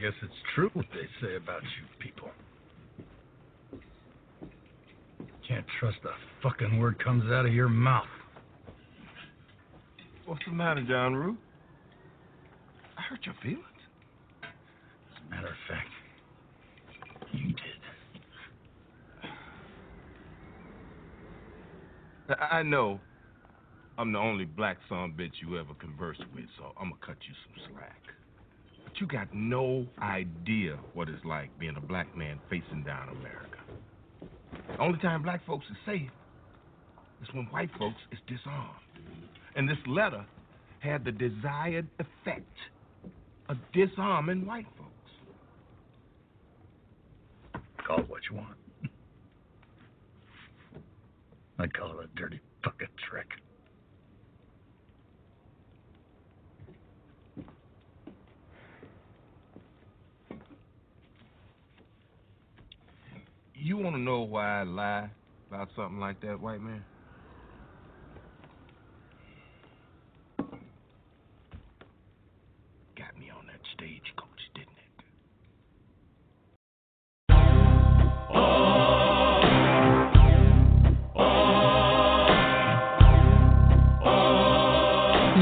guess it's true what they say about you people. Can't trust a fucking word comes out of your mouth. What's the matter, John Ruth? I hurt your feelings. As a matter of fact, you did. I know I'm the only black son bitch you ever conversed with, so I'm gonna cut you some slack. You got no idea what it's like being a black man facing down America. The only time black folks is safe is when white folks is disarmed. And this letter had the desired effect of disarming white folks. Call it what you want. I call it a dirty fucking trick. You want to know why I lie about something like that, white man? Got me on that stagecoach, didn't it?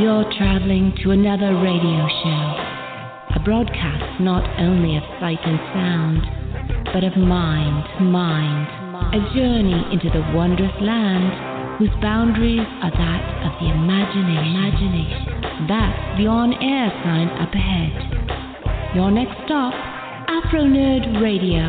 You're traveling to another radio show, a broadcast not only of sight and sound, but of mind, mind, a journey into the wondrous land whose boundaries are that of the imagination. imagination. That's the on-air sign up ahead. Your next stop, Afronerd Radio,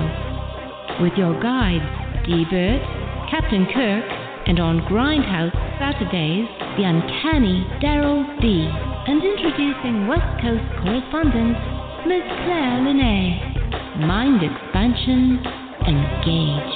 with your guides D. Burt, Captain Kirk, and on Grindhouse Saturdays, the uncanny Daryl D. And introducing West Coast correspondent, Miss Claire Linnae. Mind expansion engaged.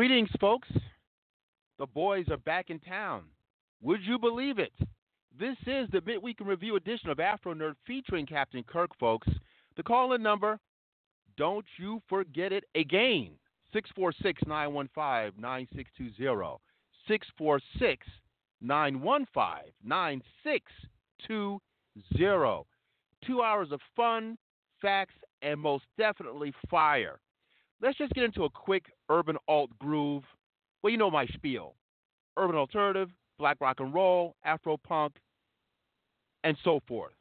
Greetings, folks. The boys are back in town. Would you believe it? This is the midweek review edition of Afronerd featuring Captain Kirk, folks. The call in number, don't you forget it again 646 915 9620. 646 915 9620. Two hours of fun, facts, and most definitely fire let's just get into a quick urban alt groove. Well, you know my spiel urban alternative, black rock and roll, Afro punk, and so forth.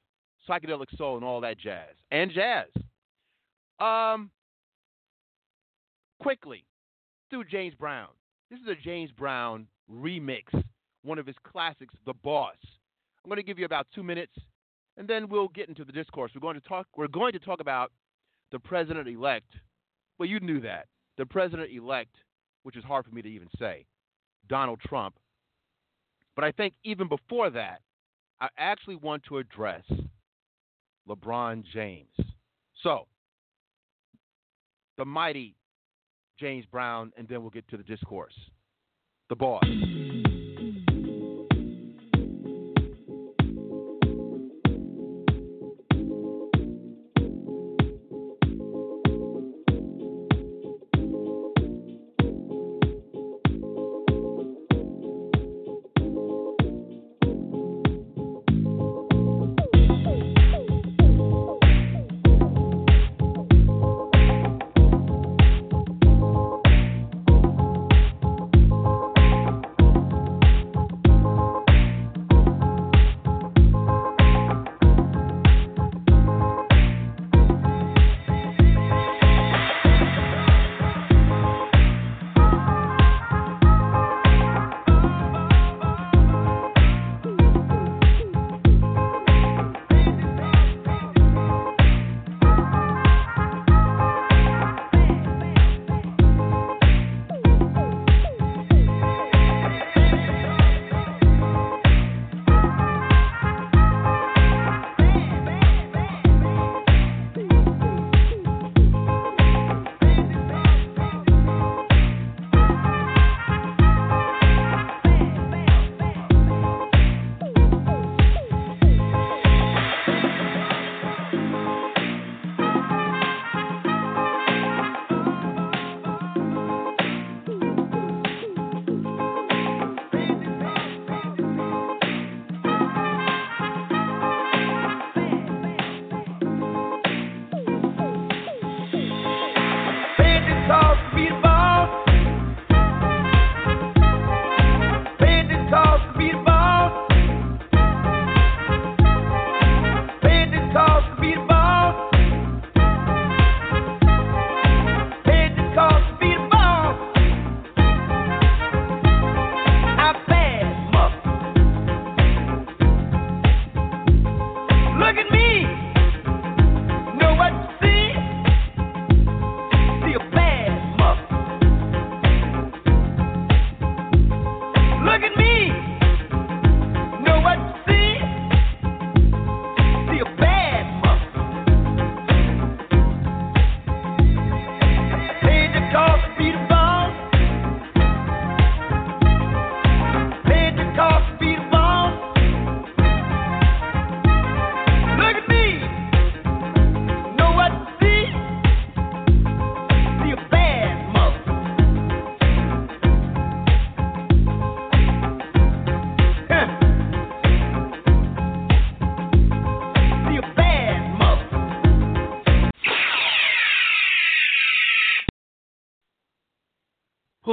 Psychedelic soul and all that jazz. And jazz. Um, quickly, do James Brown. This is a James Brown remix, one of his classics, The Boss. I'm going to give you about two minutes, and then we'll get into the discourse. We're going to talk. We're going to talk about the president-elect well, you knew that. The president elect, which is hard for me to even say, Donald Trump. But I think even before that, I actually want to address LeBron James. So, the mighty James Brown, and then we'll get to the discourse. The boss.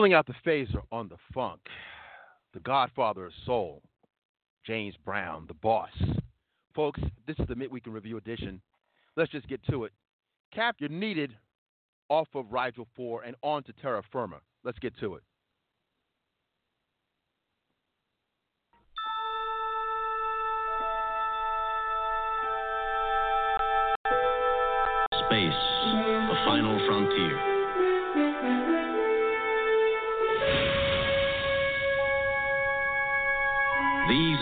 Pulling out the phaser on the funk, the godfather of soul, James Brown, the boss. Folks, this is the Midweek Review edition. Let's just get to it. Cap, you're needed off of Rigel 4 and on to Terra Firma. Let's get to it. Space, the final frontier.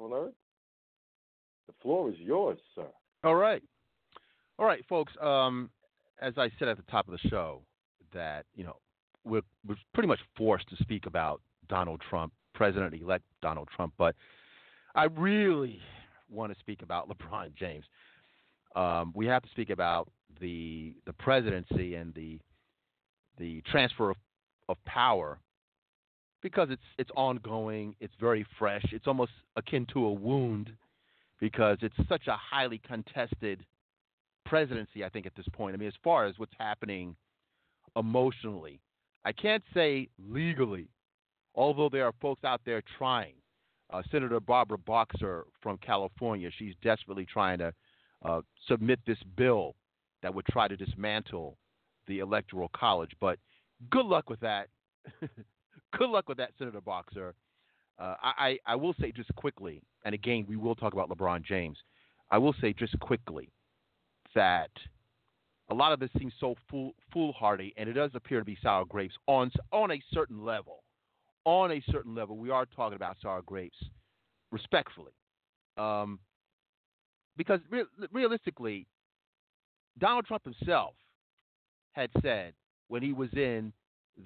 Afronerd. The floor is yours, sir. All right. All right, folks. Um, as I said at the top of the show, that, you know, we're, we're pretty much forced to speak about Donald Trump, President elect Donald Trump, but I really want to speak about LeBron James. Um, we have to speak about the the presidency and the the transfer of, of power because it's it's ongoing, it's very fresh, it's almost akin to a wound because it's such a highly contested presidency. I think at this point, I mean, as far as what's happening emotionally, I can't say legally, although there are folks out there trying. Uh, Senator Barbara Boxer from California, she's desperately trying to uh, submit this bill that would try to dismantle the Electoral College. But good luck with that. good luck with that, Senator Boxer. Uh, I, I will say just quickly, and again, we will talk about LeBron James. I will say just quickly that a lot of this seems so fool, foolhardy, and it does appear to be sour grapes on on a certain level. On a certain level, we are talking about sour grapes, respectfully, um, because re- realistically, Donald Trump himself had said when he was in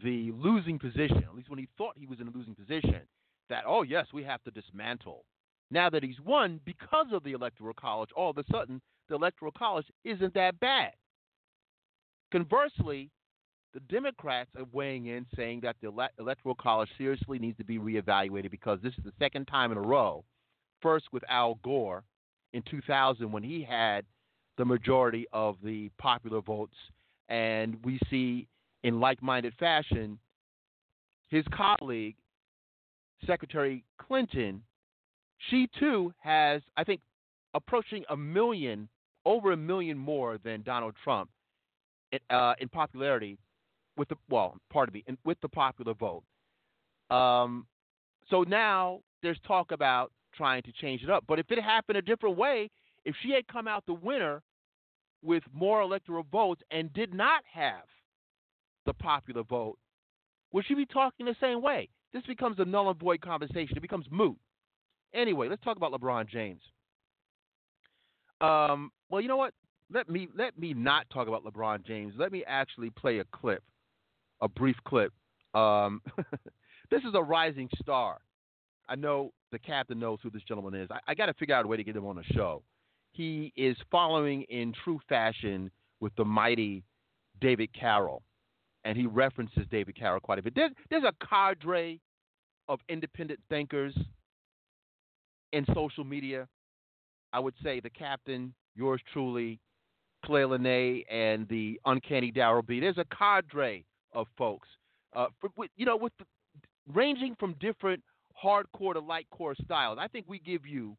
the losing position, at least when he thought he was in a losing position, that, oh, yes, we have to dismantle. Now that he's won because of the Electoral College, all of a sudden, the Electoral College isn't that bad. Conversely, the Democrats are weighing in saying that the Electoral College seriously needs to be reevaluated because this is the second time in a row, first with Al Gore in 2000 when he had the majority of the popular votes, and we see in like minded fashion his colleague, Secretary Clinton, she too has, I think, approaching a million, over a million more than Donald Trump in, uh, in popularity with the well, pardon me, in, with the popular vote. Um, so now there's talk about trying to change it up. But if it happened a different way, if she had come out the winner with more electoral votes and did not have the popular vote, would she be talking the same way? This becomes a null and void conversation. It becomes moot. Anyway, let's talk about LeBron James. Um, well, you know what? Let me let me not talk about LeBron James. Let me actually play a clip, a brief clip. Um, this is a rising star. I know the captain knows who this gentleman is. I, I got to figure out a way to get him on the show. He is following in true fashion with the mighty David Carroll and he references David Carroll quite a bit. There's, there's a cadre of independent thinkers in social media. I would say the captain, yours truly, Clay Lene, and the uncanny Daryl B. There's a cadre of folks, uh, for, you know, with the, ranging from different hardcore to light core styles. I think we give you,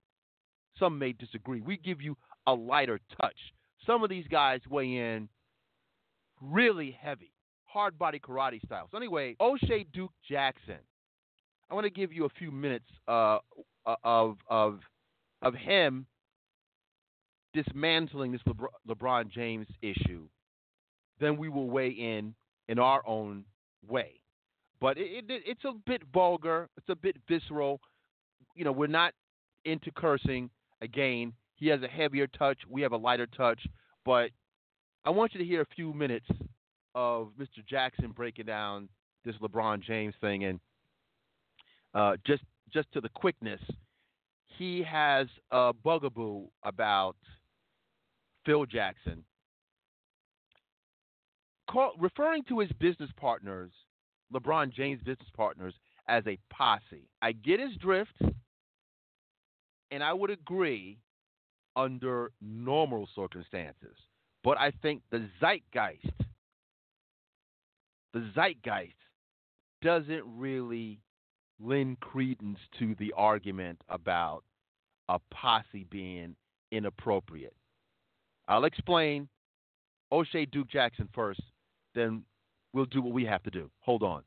some may disagree, we give you a lighter touch. Some of these guys weigh in really heavy hard body karate style. So anyway, O'Shea Duke Jackson. I want to give you a few minutes uh, uh of of of him dismantling this Lebr- LeBron James issue. Then we will weigh in in our own way. But it, it, it's a bit vulgar. It's a bit visceral. You know, we're not into cursing. Again, he has a heavier touch. We have a lighter touch. But I want you to hear a few minutes of Mr. Jackson breaking down this LeBron James thing, and uh, just just to the quickness, he has a bugaboo about Phil Jackson, call, referring to his business partners, LeBron James' business partners, as a posse. I get his drift, and I would agree under normal circumstances. But I think the zeitgeist, the zeitgeist doesn't really lend credence to the argument about a posse being inappropriate. I'll explain O'Shea Duke Jackson first, then we'll do what we have to do. Hold on.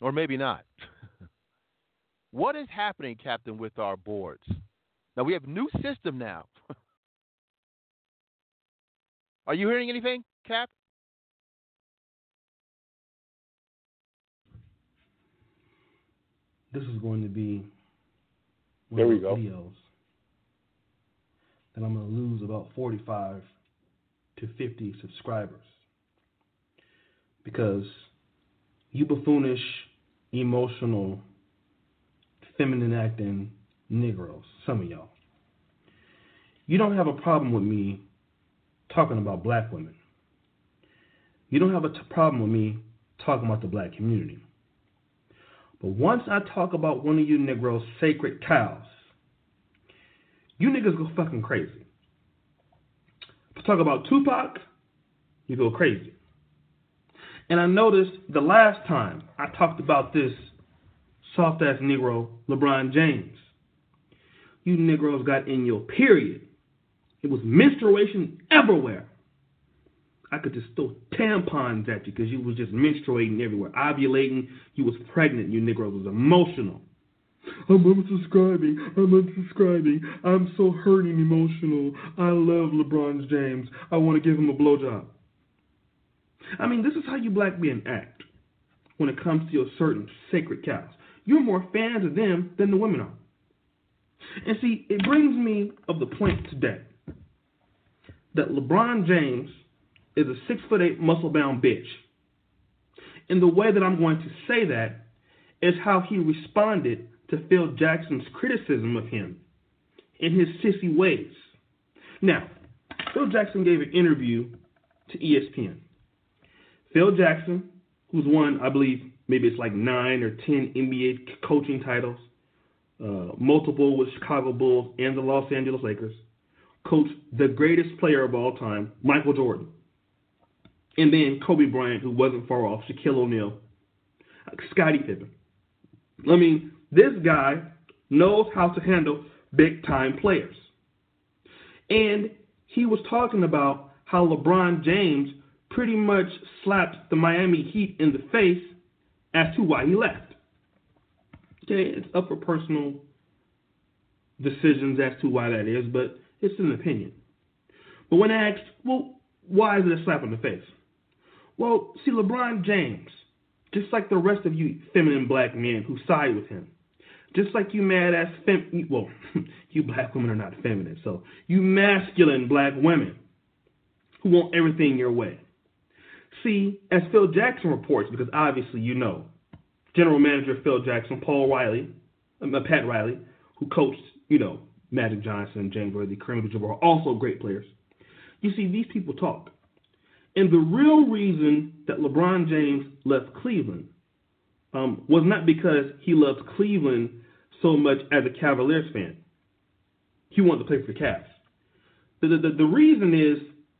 Or maybe not. what is happening, Captain, with our boards? Now we have new system now. Are you hearing anything, Cap? This is going to be one There of we those go. videos that I'm going to lose about 45 to 50 subscribers because you buffoonish, emotional, feminine acting Negroes, some of y'all, you don't have a problem with me talking about black women. You don't have a t- problem with me talking about the black community. But once I talk about one of you Negroes' sacred cows, you niggas go fucking crazy. If I talk about Tupac, you go crazy. And I noticed the last time I talked about this soft ass Negro, LeBron James, you Negroes got in your period. It was menstruation everywhere. I could just throw tampons at you because you was just menstruating everywhere, ovulating. You was pregnant. You Negroes was emotional. I'm unsubscribing. I'm unsubscribing. I'm so hurt and emotional. I love LeBron James. I want to give him a blowjob. I mean, this is how you black men act when it comes to your certain sacred cows. You're more fans of them than the women are. And see, it brings me of the point today that LeBron James is a six foot eight muscle bound bitch. And the way that I'm going to say that is how he responded to Phil Jackson's criticism of him in his sissy ways. Now, Phil Jackson gave an interview to ESPN. Phil Jackson, who's won, I believe, maybe it's like nine or ten NBA coaching titles, uh, multiple with Chicago Bulls and the Los Angeles Lakers, coached the greatest player of all time, Michael Jordan, and then Kobe Bryant, who wasn't far off, Shaquille O'Neal, Scottie Pippen. I mean, this guy knows how to handle big time players. And he was talking about how LeBron James pretty much slapped the Miami Heat in the face as to why he left. Okay, it's up for personal decisions as to why that is, but it's an opinion. But when asked, well, why is it a slap in the face? Well, see, LeBron James, just like the rest of you feminine black men who side with him, just like you mad ass fem well, you black women are not feminine, so you masculine black women who want everything your way. See, as Phil Jackson reports, because obviously you know, General Manager Phil Jackson, Paul Riley, uh, Pat Riley, who coached, you know, Magic Johnson, James Worthy, Kareem Abdul-Jabbar, also great players. You see, these people talk. And the real reason that LeBron James left Cleveland um, was not because he loved Cleveland so much as a Cavaliers fan. He wanted to play for the Cavs. The, the, the reason is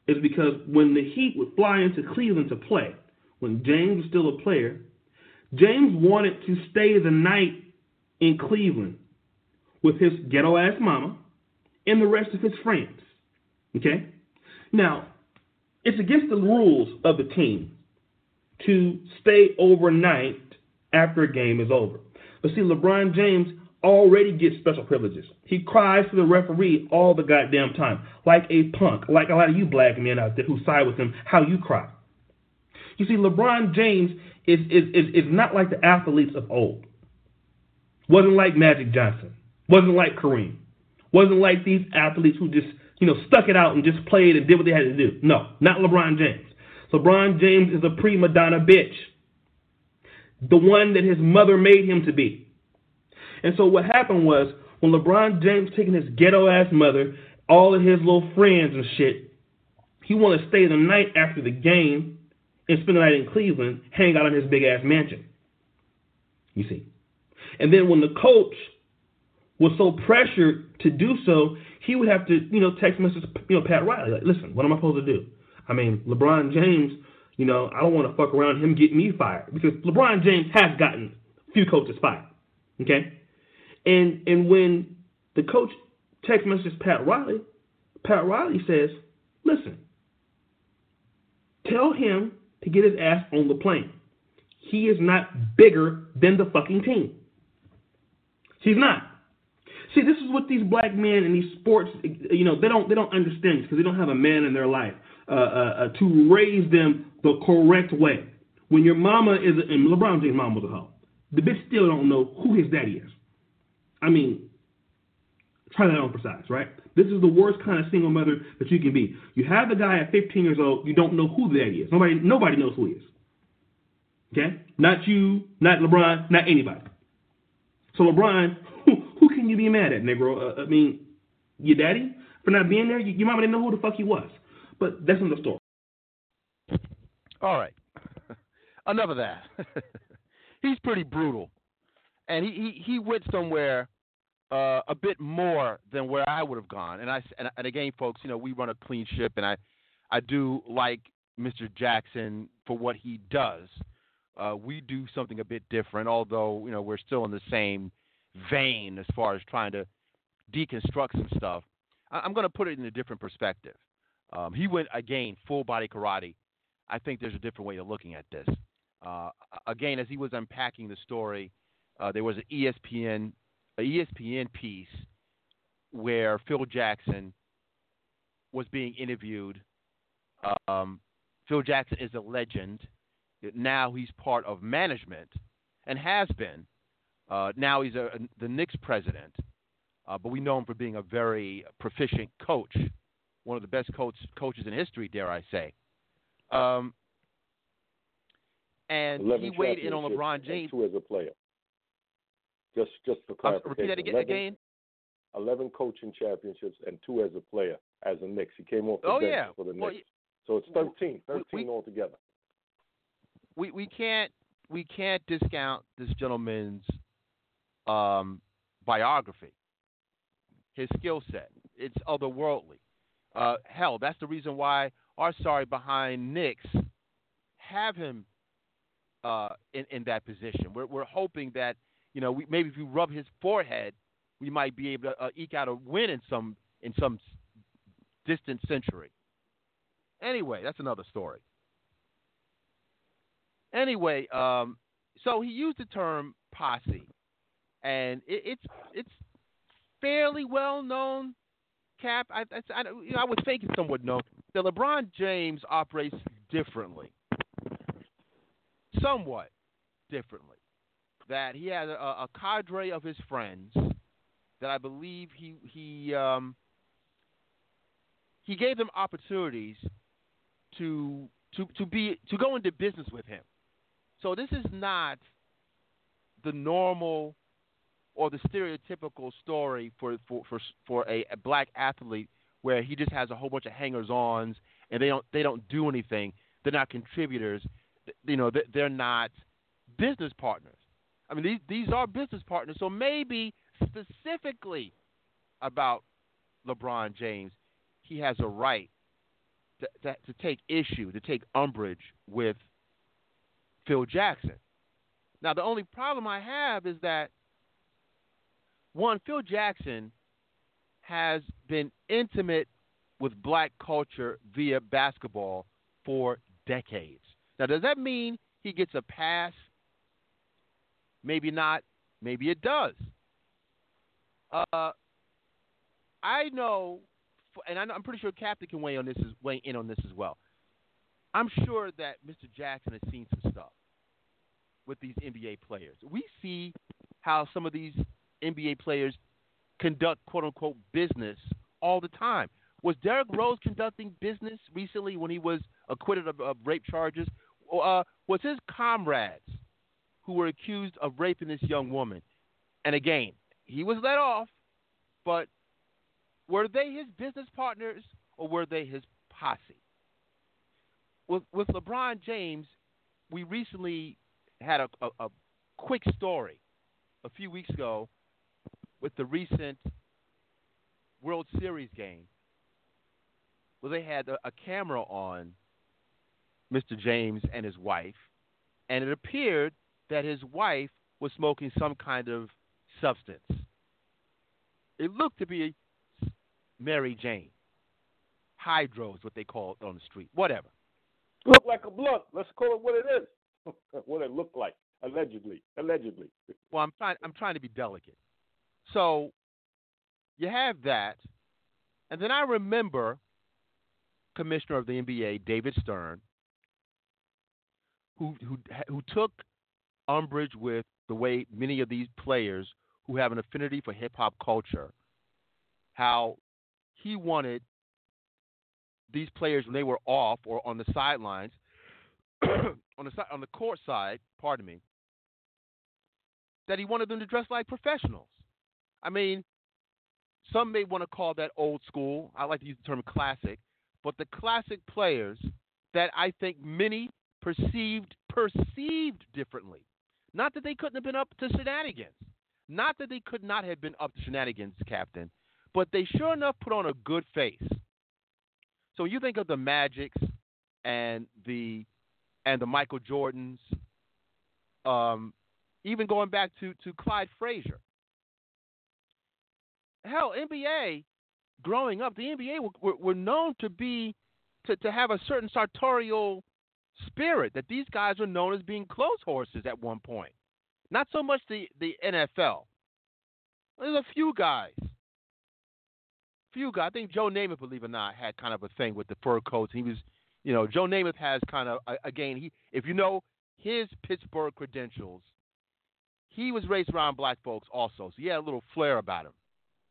is because when the Heat would fly into Cleveland to play, when James was still a player, James wanted to stay the night in Cleveland with his ghetto ass mama and the rest of his friends. Okay? Now, it's against the rules of the team to stay overnight after a game is over. But see, LeBron James already gets special privileges. He cries to the referee all the goddamn time, like a punk, like a lot of you black men out there who side with him, how you cry. You see, LeBron James is, is, is, is not like the athletes of old. Wasn't like Magic Johnson. Wasn't like Kareem. Wasn't like these athletes who just you know, stuck it out and just played and did what they had to do. No, not LeBron James. LeBron James is a prima donna bitch. The one that his mother made him to be. And so what happened was when LeBron James taking his ghetto ass mother, all of his little friends and shit, he wanted to stay the night after the game and spend the night in Cleveland, hang out in his big ass mansion. You see. And then when the coach was so pressured to do so, he would have to, you know, text message, you know, Pat Riley, like, listen, what am I supposed to do? I mean, LeBron James, you know, I don't want to fuck around him get me fired because LeBron James has gotten a few coaches fired. Okay? And and when the coach text messages Pat Riley, Pat Riley says, listen, tell him to get his ass on the plane. He is not bigger than the fucking team. He's not. See, this is what these black men and these sports, you know, they don't they don't understand because they don't have a man in their life uh, uh, uh, to raise them the correct way. When your mama is, and LeBron James' mom was a hoe, the bitch still don't know who his daddy is. I mean, try that on for size, right? This is the worst kind of single mother that you can be. You have a guy at 15 years old, you don't know who the daddy is. Nobody, nobody knows who he is. Okay? Not you, not LeBron, not anybody. So LeBron, can you be mad at, Negro? Uh, I mean, your daddy for not being there. Your mama didn't know who the fuck he was. But that's another story. All right. Enough of that. He's pretty brutal, and he he, he went somewhere uh, a bit more than where I would have gone. And I and, and again, folks, you know, we run a clean ship, and I I do like Mr. Jackson for what he does. Uh, we do something a bit different, although you know we're still in the same vein as far as trying to deconstruct some stuff. I, am going to put it in a different perspective. Um, he went again full body karate. I think there's a different way of looking at this. Uh, again, as he was unpacking the story, uh, there was an ESPN a ESPN piece where Phil Jackson was being interviewed. Um, Phil Jackson is a legend. Now he's part of management and has been. Uh, now he's a, the Knicks president, uh, but we know him for being a very proficient coach, one of the best coach, coaches in history, dare I say. Um, and he weighed in on LeBron James. Two as a player. Just, just for clarification. repeat that again. 11, again. Eleven coaching championships and two as a player, as a Knicks. He came off the oh, bench yeah. for the Knicks. Well, so it's 13, 13 we, altogether. We we can't we can't discount this gentleman's um, biography, his skill set. It's otherworldly. Uh, hell, that's the reason why our sorry behind Knicks have him uh, in in that position. We're we're hoping that you know we, maybe if we rub his forehead, we might be able to uh, eke out a win in some in some distant century. Anyway, that's another story. Anyway, um, so he used the term posse, and it, it's it's fairly well known. Cap, I, I, you know, I would think it's somewhat known that LeBron James operates differently, somewhat differently. That he has a, a cadre of his friends that I believe he he um, he gave them opportunities to to to be to go into business with him. So this is not the normal or the stereotypical story for for for, for a, a black athlete where he just has a whole bunch of hangers-ons and they don't they don't do anything. They're not contributors. You know, they're not business partners. I mean, these these are business partners. So maybe specifically about LeBron James, he has a right to, to, to take issue, to take umbrage with Phil Jackson. Now, the only problem I have is that one, Phil Jackson has been intimate with black culture via basketball for decades. Now, does that mean he gets a pass? Maybe not. Maybe it does. Uh, I know, and I'm pretty sure Captain can weigh on this, weigh in on this as well. I'm sure that Mr. Jackson has seen some stuff with these NBA players. We see how some of these NBA players conduct quote unquote business all the time. Was Derrick Rose conducting business recently when he was acquitted of, of rape charges? Uh, was his comrades who were accused of raping this young woman? And again, he was let off, but were they his business partners or were they his posse? With with LeBron James, we recently had a, a, a quick story a few weeks ago with the recent World Series game where they had a, a camera on Mr. James and his wife, and it appeared that his wife was smoking some kind of substance. It looked to be Mary Jane. Hydro is what they call it on the street. Whatever. Look like a blunt. Let's call it what it is. what it looked like, allegedly. Allegedly. Well, I'm trying. I'm trying to be delicate. So you have that, and then I remember Commissioner of the NBA David Stern, who who who took umbrage with the way many of these players who have an affinity for hip hop culture, how he wanted these players when they were off or on the sidelines, on the on the court side, pardon me, that he wanted them to dress like professionals. I mean, some may want to call that old school. I like to use the term classic, but the classic players that I think many perceived perceived differently. Not that they couldn't have been up to shenanigans. Not that they could not have been up to shenanigans, Captain, but they sure enough put on a good face. So you think of the Magics and the and the Michael Jordans, um, even going back to to Clyde Frazier. Hell, NBA, growing up, the NBA were, were, known to be to, to have a certain sartorial spirit that these guys were known as being clothes horses at one point. Not so much the, the NFL. There's a few guys. Few guys. I think Joe Namath, believe it or not, had kind of a thing with the fur coats. He was, you know, Joe Namath has kind of again. He, if you know his Pittsburgh credentials, he was raised around black folks also, so he had a little flair about him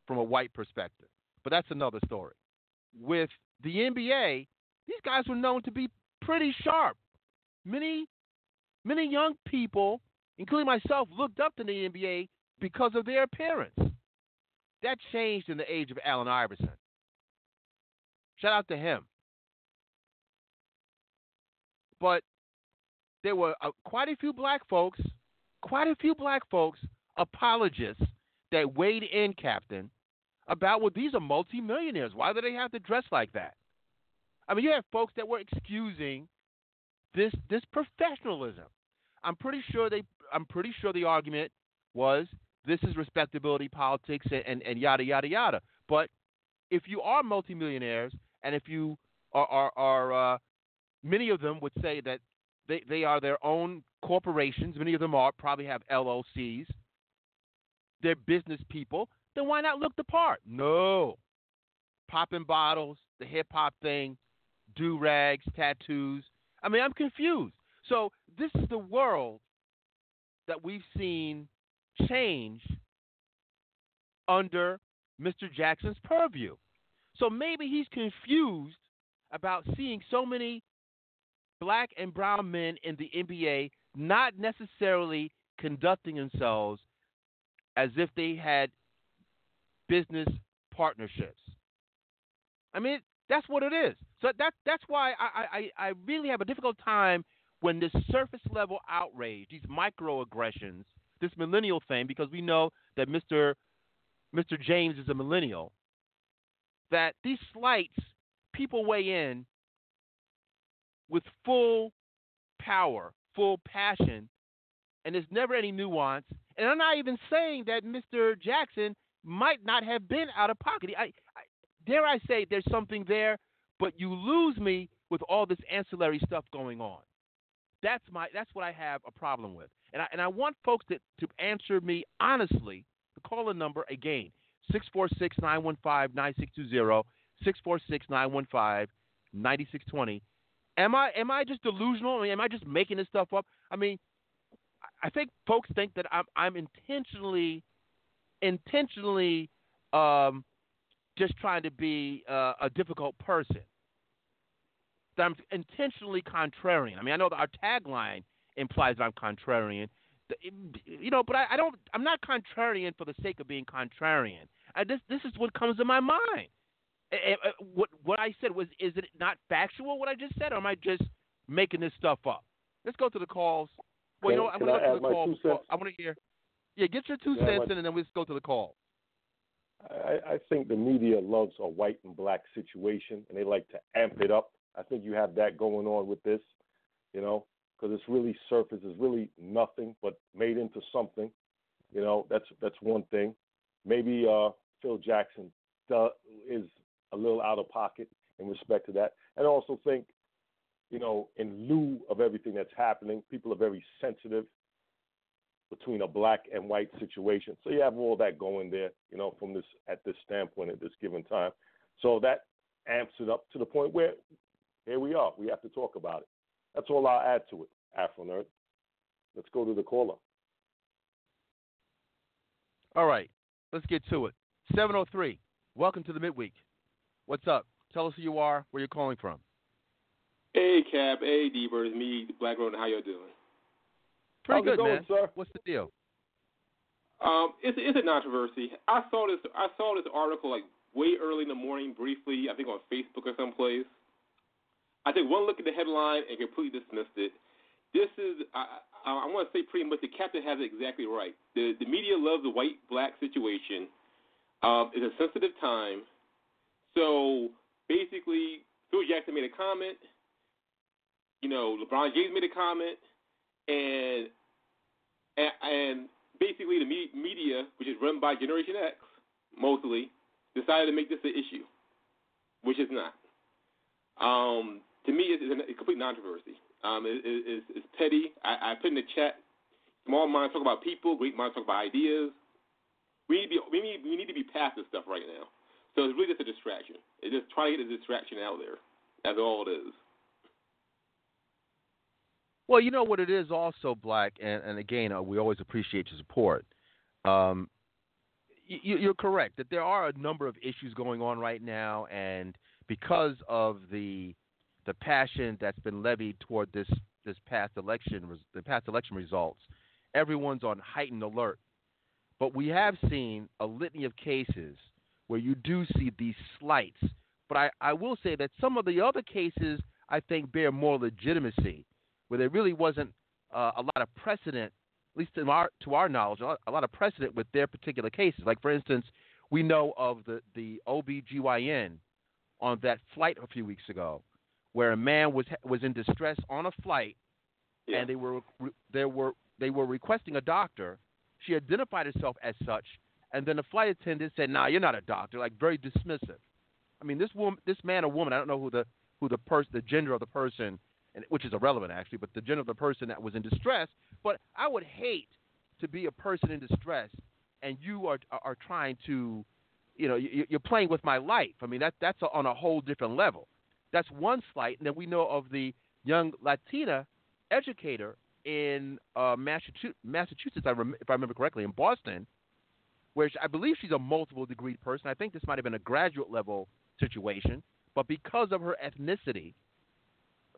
from a white perspective. But that's another story. With the NBA, these guys were known to be pretty sharp. Many, many young people, including myself, looked up to the NBA because of their appearance. That changed in the age of Allen Iverson. Shout out to him. But there were uh, quite a few black folks, quite a few black folks, apologists that weighed in, Captain, about well, these are multimillionaires. Why do they have to dress like that? I mean, you have folks that were excusing this this professionalism. I'm pretty sure they. I'm pretty sure the argument was this is respectability politics and, and, and yada yada yada. But if you are multimillionaires and if you are are, are uh, many of them would say that they, they are their own corporations. Many of them are probably have LLCs. They're business people. Then why not look the part? No, popping bottles, the hip hop thing, do rags, tattoos. I mean, I'm confused. So this is the world that we've seen change under Mr. Jackson's purview. So maybe he's confused about seeing so many black and brown men in the NBA not necessarily conducting themselves as if they had business partnerships. I mean, that's what it is. So that that's why I, I, I really have a difficult time when this surface level outrage, these microaggressions, this millennial thing, because we know that Mr. Mr. James is a millennial, that these slights, people weigh in with full power, full passion, and there's never any nuance. And I'm not even saying that Mr. Jackson might not have been out of pocket. I, I dare I say there's something there, but you lose me with all this ancillary stuff going on. That's my that's what I have a problem with. And I and I want folks to, to answer me honestly. The call in number again, 646-915-9620, 646-915-9620. Am I am I just delusional? I mean, am I just making this stuff up? I mean, I think folks think that I'm I'm intentionally intentionally um, just trying to be uh, a difficult person. That I'm intentionally contrarian. I mean, I know that our tagline implies that I'm contrarian, you know, but I, I don't. I'm not contrarian for the sake of being contrarian. I, this this is what comes to my mind. What what I said was is it not factual? What I just said, or am I just making this stuff up? Let's go to the calls. Well, you know, I'm going to go to the call. I want to hear. Yeah, get your two cents in, and then let's go to the call. I, I think the media loves a white and black situation, and they like to amp it up. I think you have that going on with this, you know, because it's really surface. It's really nothing, but made into something. You know, that's that's one thing. Maybe uh, Phil Jackson is a little out of pocket in respect to that, and I also think, you know, in lieu of everything that's happening, people are very sensitive between a black and white situation. So you have all that going there, you know, from this at this standpoint at this given time. So that amps it up to the point where here we are. We have to talk about it. That's all I'll add to it, Afronerd. Let's go to the caller. All right, let's get to it. 703, welcome to the midweek. What's up? Tell us who you are, where you're calling from. Hey, Cap. Hey, D-Burt. It's me, Black Road. How you doing? Pretty How's good, going, man. Sir? What's the deal? Um, it's it's a controversy. I saw this I saw this article like way early in the morning, briefly. I think on Facebook or someplace. I took one look at the headline and completely dismissed it. This is I I, I want to say pretty much the captain has it exactly right. The the media loves the white black situation. Um, it's a sensitive time, so basically Phil Jackson made a comment. You know, LeBron James made a comment, and and, basically the media, which is run by Generation X mostly, decided to make this an issue, which is not. Um, to me, it's, a complete controversy. Um, it, it, it's, it's petty. I, I put in the chat. Small minds talk about people. Great minds talk about ideas. We need to be we need, we need to be past this stuff right now. So it's really just a distraction. It's just trying to get a distraction out there. That's all it is. Well, you know what it is also, Black, and, and again, uh, we always appreciate your support. Um, you, you're correct that there are a number of issues going on right now, and because of the the passion that's been levied toward this this past election, the past election results, everyone's on heightened alert. But we have seen a litany of cases where you do see these slights. But I, I will say that some of the other cases I think bear more legitimacy where there really wasn't uh, a lot of precedent, at least to our, to our knowledge, a lot of precedent with their particular cases. Like, for instance, we know of the, the OBGYN on that flight a few weeks ago where a man was, was in distress on a flight yeah. and they were, they, were, they were requesting a doctor. She identified herself as such, and then the flight attendant said, "Nah, you're not a doctor." Like very dismissive. I mean, this woman, this man or woman, I don't know who the who the person, the gender of the person and, which is irrelevant actually, but the gender of the person that was in distress. But I would hate to be a person in distress and you are are trying to, you know, you're playing with my life. I mean, that that's on a whole different level. That's one slight, and then we know of the young Latina educator in uh, Massachusetts, Massachusetts, if I remember correctly, in Boston, where I believe she's a multiple degree person. I think this might have been a graduate level situation, but because of her ethnicity,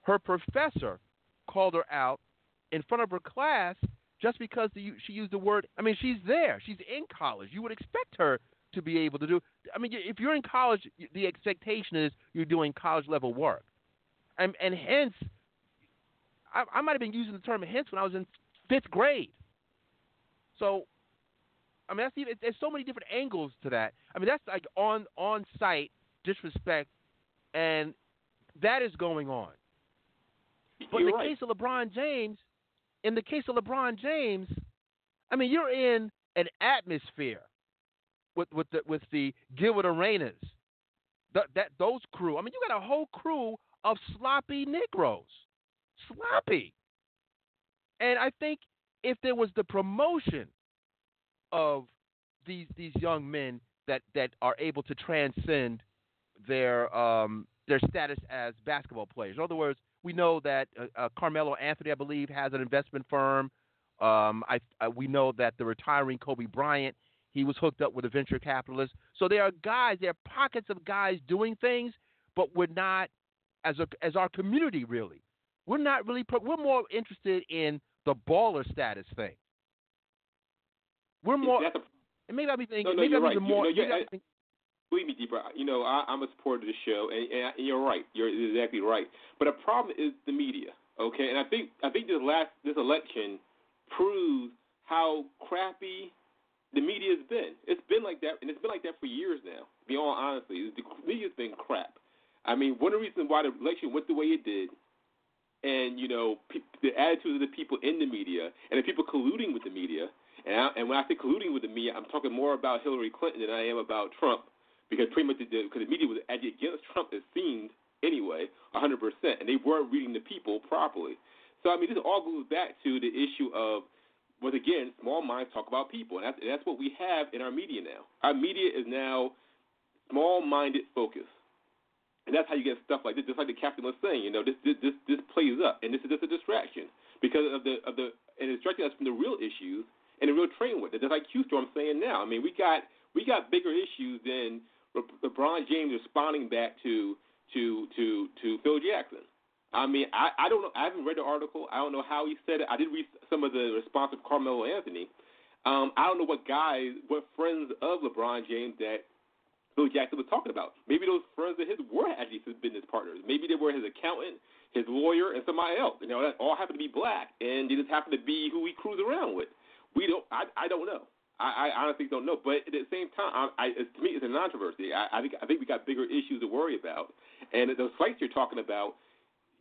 her professor called her out in front of her class just because the, she used the word. I mean, she's there. She's in college. You would expect her to be able to do. I mean, if you're in college, the expectation is you're doing college level work, and and hence, I, I might have been using the term hence when I was in fifth grade. So, I mean, that's even, there's so many different angles to that. I mean, that's like on on site disrespect, and that is going on. But You're in the right. case of LeBron James, in the case of LeBron James, I mean, you're in an atmosphere with with the with the Gilbert Arenas, the, that those crew. I mean, you got a whole crew of sloppy Negroes, sloppy. And I think if there was the promotion of these these young men that that are able to transcend their um, their status as basketball players. In other words, we know that uh, uh, Carmelo Anthony, I believe, has an investment firm. Um, I, I, we know that the retiring Kobe Bryant, He was hooked up with a venture capitalist. So there are guys, there are pockets of guys doing things, but we're not as a as our community really. We're not really. We're more interested in the baller status thing. We're more. That's a, and maybe I'll be thinking. No, no, maybe I'm right. even more. you're- maybe I'm I- thinking- believe me, deeper. You know, I, I'm a supporter of the show, and, and, you're right. You're exactly right. But the problem is the media. Okay, and I think I think this last this election proves how crappy the media has been. It's been like that, and it's been like that for years now. Be all honestly, the media's been crap. I mean, one of the reasons why the election went the way it did, and you know, pe- the attitudes of the people in the media and the people colluding with the media. And, I, and when I say colluding with the media, I'm talking more about Hillary Clinton than I am about Trump, because pretty much the, because the media was actually against Trump, it seemed anyway, 100%, and they weren't reading the people properly. So I mean, this all goes back to the issue of, once again, small minds talk about people, and that's, and that's what we have in our media now. Our media is now small-minded focus. And that's how you get stuff like this. Just like the captain was saying, you know, this this this, this plays up, and this is just a distraction because of the of the and it's distracting us from the real issues and the real train with it. Just like Q Storm saying now. I mean, we got we got bigger issues than LeBron James responding back to to to to Phil Jackson. I mean, I I don't know. I haven't read the article. I don't know how he said it. I did read some of the response of Carmelo Anthony. Um, I don't know what guys, what friends of LeBron James that Phil Jackson was talking about. Maybe those friends of his were actually his business partners. Maybe they were his accountant, his lawyer, and somebody else. You know, that all happened to be black, and they just happened to be who he cruised around with. We don't. I I don't know. I, I honestly don't know. But at the same time, I, I to me, it's a controversy. I, I think I think we got bigger issues to worry about. And those fights you're talking about,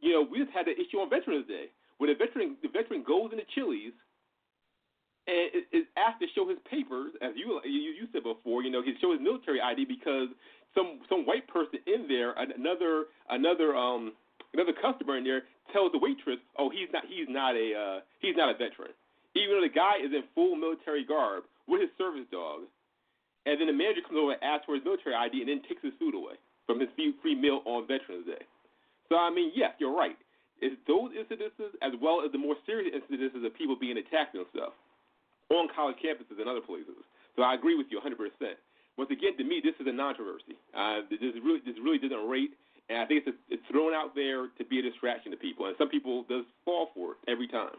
you know, we just had the issue on Veterans Day where the veteran the veteran goes into Chili's and is- is asked to show his papers, as you you, you said before. You know, he show his military ID because some some white person in there, another another um another customer in there tells the waitress, oh he's not he's not a uh, he's not a veteran, even though the guy is in full military garb with his service dog. And then the manager comes over and asks for his military ID and then takes his food away from his free meal on Veterans Day. So I mean, yes, you're right. It's those incidences as well as the more serious incidences of people being attacked and stuff on college campuses and other places. So I agree with you 100%. Once again, to me, this is a controversy. Uh, this really, this really doesn't rate, and I think it's it's thrown out there to be a distraction to people, and some people does fall for it every time.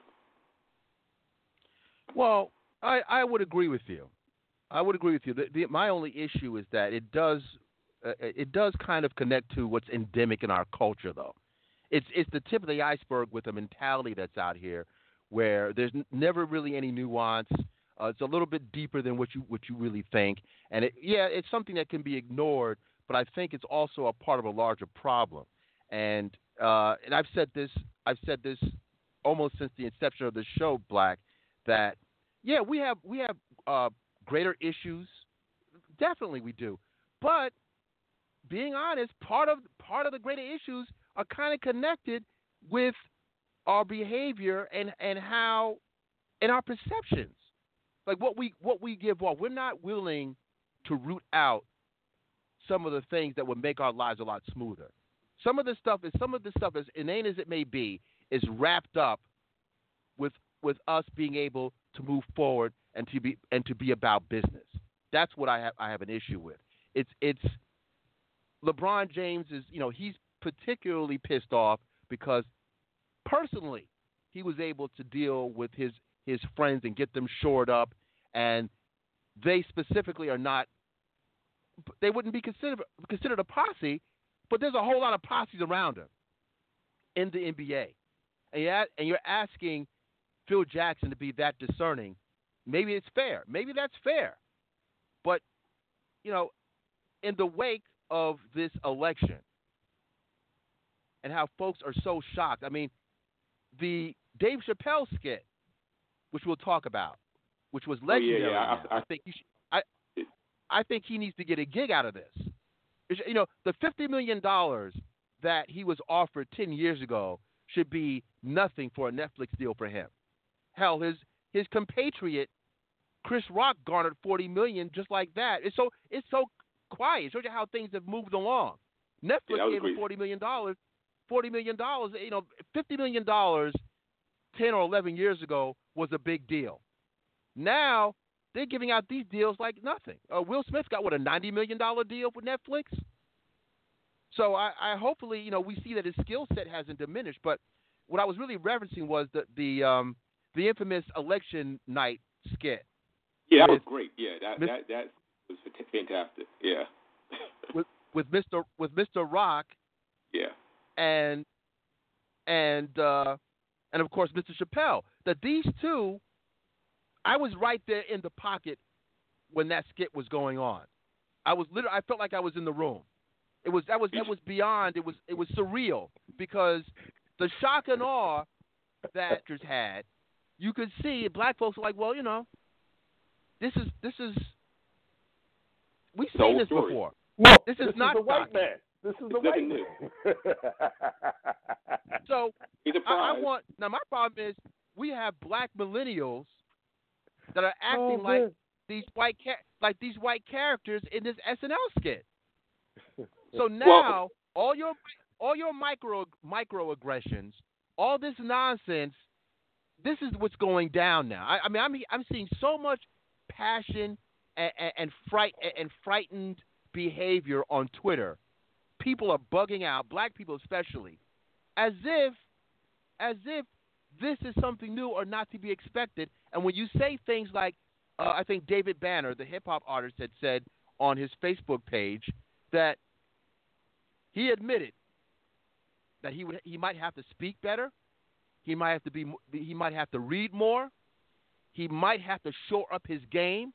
Well, I, I would agree with you. I would agree with you. The, the, my only issue is that it does uh, it does kind of connect to what's endemic in our culture, though. It's it's the tip of the iceberg with the mentality that's out here, where there's n- never really any nuance. Uh, it's a little bit deeper than what you what you really think, and it, yeah, it's something that can be ignored. But I think it's also a part of a larger problem. And uh, and I've said this I've said this almost since the inception of the show, Black, that yeah, we have we have uh, greater issues. Definitely, we do. But being honest, part of part of the greater issues are kind of connected with our behavior and and how and our perceptions, like what we what we give off. We're not willing to root out some of the things that would make our lives a lot smoother. Some of the stuff is some of the stuff, as inane as it may be, is wrapped up with with us being able to move forward and to be and to be about business. That's what I have I have an issue with. It's it's LeBron James is you know he's particularly pissed off because personally he was able to deal with his his friends and get them shored up and they specifically are not they wouldn't be considered considered a posse but there's a whole lot of posses around him in the NBA and you're, and you're asking Phil Jackson to be that discerning maybe it's fair maybe that's fair but you know in the wake of this election and how folks are so shocked. I mean, the Dave Chappelle skit, which we'll talk about, which was Oh, yeah, legendary. yeah, I- now. I, think you should, I I think he needs to get a gig out of this. You know, the fifty million dollars that he was offered ten years ago should be nothing for a Netflix deal for him. Hell, his his compatriot Chris Rock garnered forty million just like that. It's so it's so quiet. It shows you how things have moved along. Netflix Yeah, gave him forty million dollars. Forty million dollars, you know, fifty million dollars ten or eleven years ago was a big deal. Now they're giving out these deals like nothing. Uh, Will Smith got what a ninety million dollar deal with Netflix. So I, I hopefully you know we see that his skill set hasn't diminished. But what I was really referencing was the the um, the infamous election night skit. Yeah, that was great. Yeah, that Miss- that that was fantastic. Yeah. with with Mr. with Mr. Rock yeah. and and uh, and of course Mr. Chappelle. That these two, I was right there in the pocket when that skit was going on. I was literally, I felt like I was in the room. It was that was that was beyond. It was it was surreal because the shock and awe that actors had, you could see black folks were like, well, you know, this is this is we've The whole seen this story. before. No, This is not the white man. This is the white man. So I, a I, I prize. want now. My problem is we have black millennials that are Oh, acting like these white cha- like these white characters in this SNL skit. So now Well- all your all your micro microaggressions, all this nonsense, this is what's going down now. I, I mean, I'm I'm seeing so much passion and, and, and fright and frightened behavior on Twitter. People are bugging out, black people especially, as if as if this is something new or not to be expected. And when you say things like, uh, I think David Banner, the hip hop artist, had said on his Facebook page that he admitted that he would he might have to speak better, he might have to be he might have to read more, he might have to shore up his game.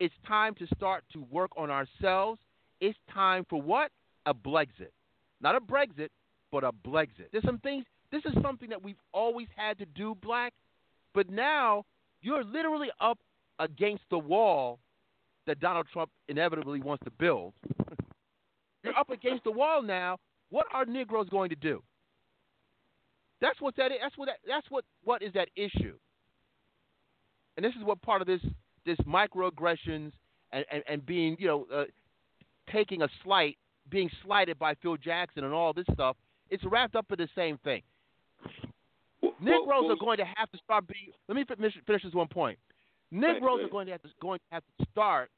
It's time to start to work on ourselves. It's time for what? A Blexit. Not a Brexit, but a Blexit. There's some things this is something that we've always had to do, black, but now you're literally up against the wall that Donald Trump inevitably wants to build. you're up against the wall now. What are Negroes going to do? That's what that is. That's what that, that's what what is that issue. And this is what part of this this microaggressions and, and, and being you know uh, taking a slight, being slighted by Phil Jackson and all this stuff. It's wrapped up in the same thing. Well- Negroes well- are going to have to start being. Let me finish, finish this one point. Negroes are going to have to going to have to start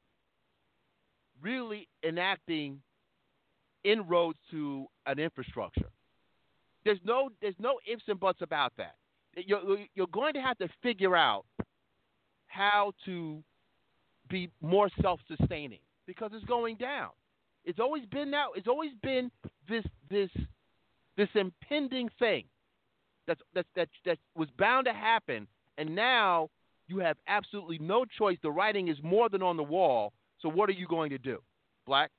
really enacting inroads to an infrastructure. There's no there's no ifs and buts about that. You're you're going to have to figure out how to be more self-sustaining because it's going down. It's always been now. It's always been this this this impending thing that's that's that that was bound to happen, and now you have absolutely no choice. The writing is more than on the wall. So what are you going to do, Black?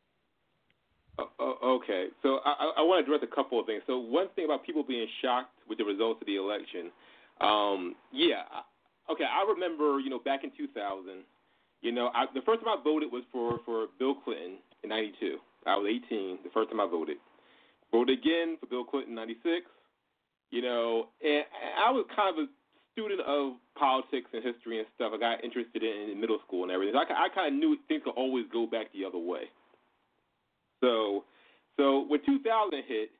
Uh, uh, okay, so I, I want to address a couple of things. So one thing about people being shocked with the results of the election, um, yeah, okay, I remember, you know, back in 2000, you know, I, the first time I voted was for for Bill Clinton in '92. I was 18 the first time I voted. Voted again for Bill Clinton in '96. You know, and I was kind of a student of politics and history and stuff. I got interested in in middle school and everything. So I, I kind of knew things could always go back the other way. So, so when 2000 hit,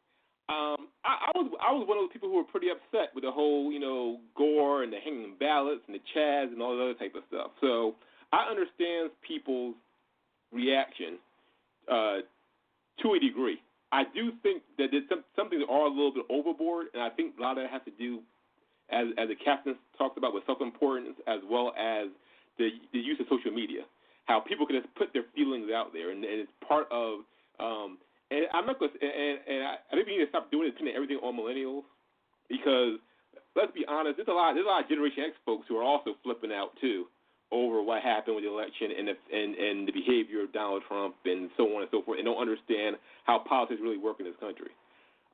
um, I, I was I was one of those people who were pretty upset with the whole you know Gore and the hanging ballots and the Chads and all that other type of stuff. So I understand people's reaction uh, to a degree. I do think that there's some, some things are a little bit overboard, and I think a lot of that has to do, as as the captain talked about, with self-importance as well as the the use of social media. How people can just put their feelings out there, and, and it's part of. Um, and I'm not going to, and, and I, I think we need to stop doing it, pinning everything on millennials, because let's be honest, there's a lot, there's a lot of Generation X folks who are also flipping out too over what happened with the election and the, and and the behavior of Donald Trump and so on and so forth, and don't understand how politics really work in this country.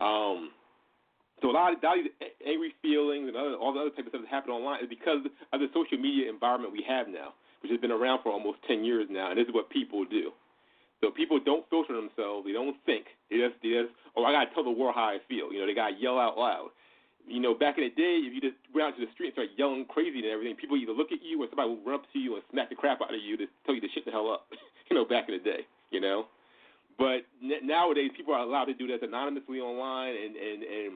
Um, so a lot of, a lot of angry feelings and other, all the other type of stuff that happen online is because of the social media environment we have now, which has been around for almost 10 years now, and this is what people do. So people don't filter themselves. They don't think. They just, they just, oh, I gotta tell the world how I feel. You know, they gotta yell out loud. You know, back in the day, if you just went out to the street and started yelling crazy and everything, people either look at you or somebody will run up to you and smack the crap out of you to tell you to shut the hell up. you know, back in the day. You know, but n- nowadays people are allowed to do that anonymously online, and and and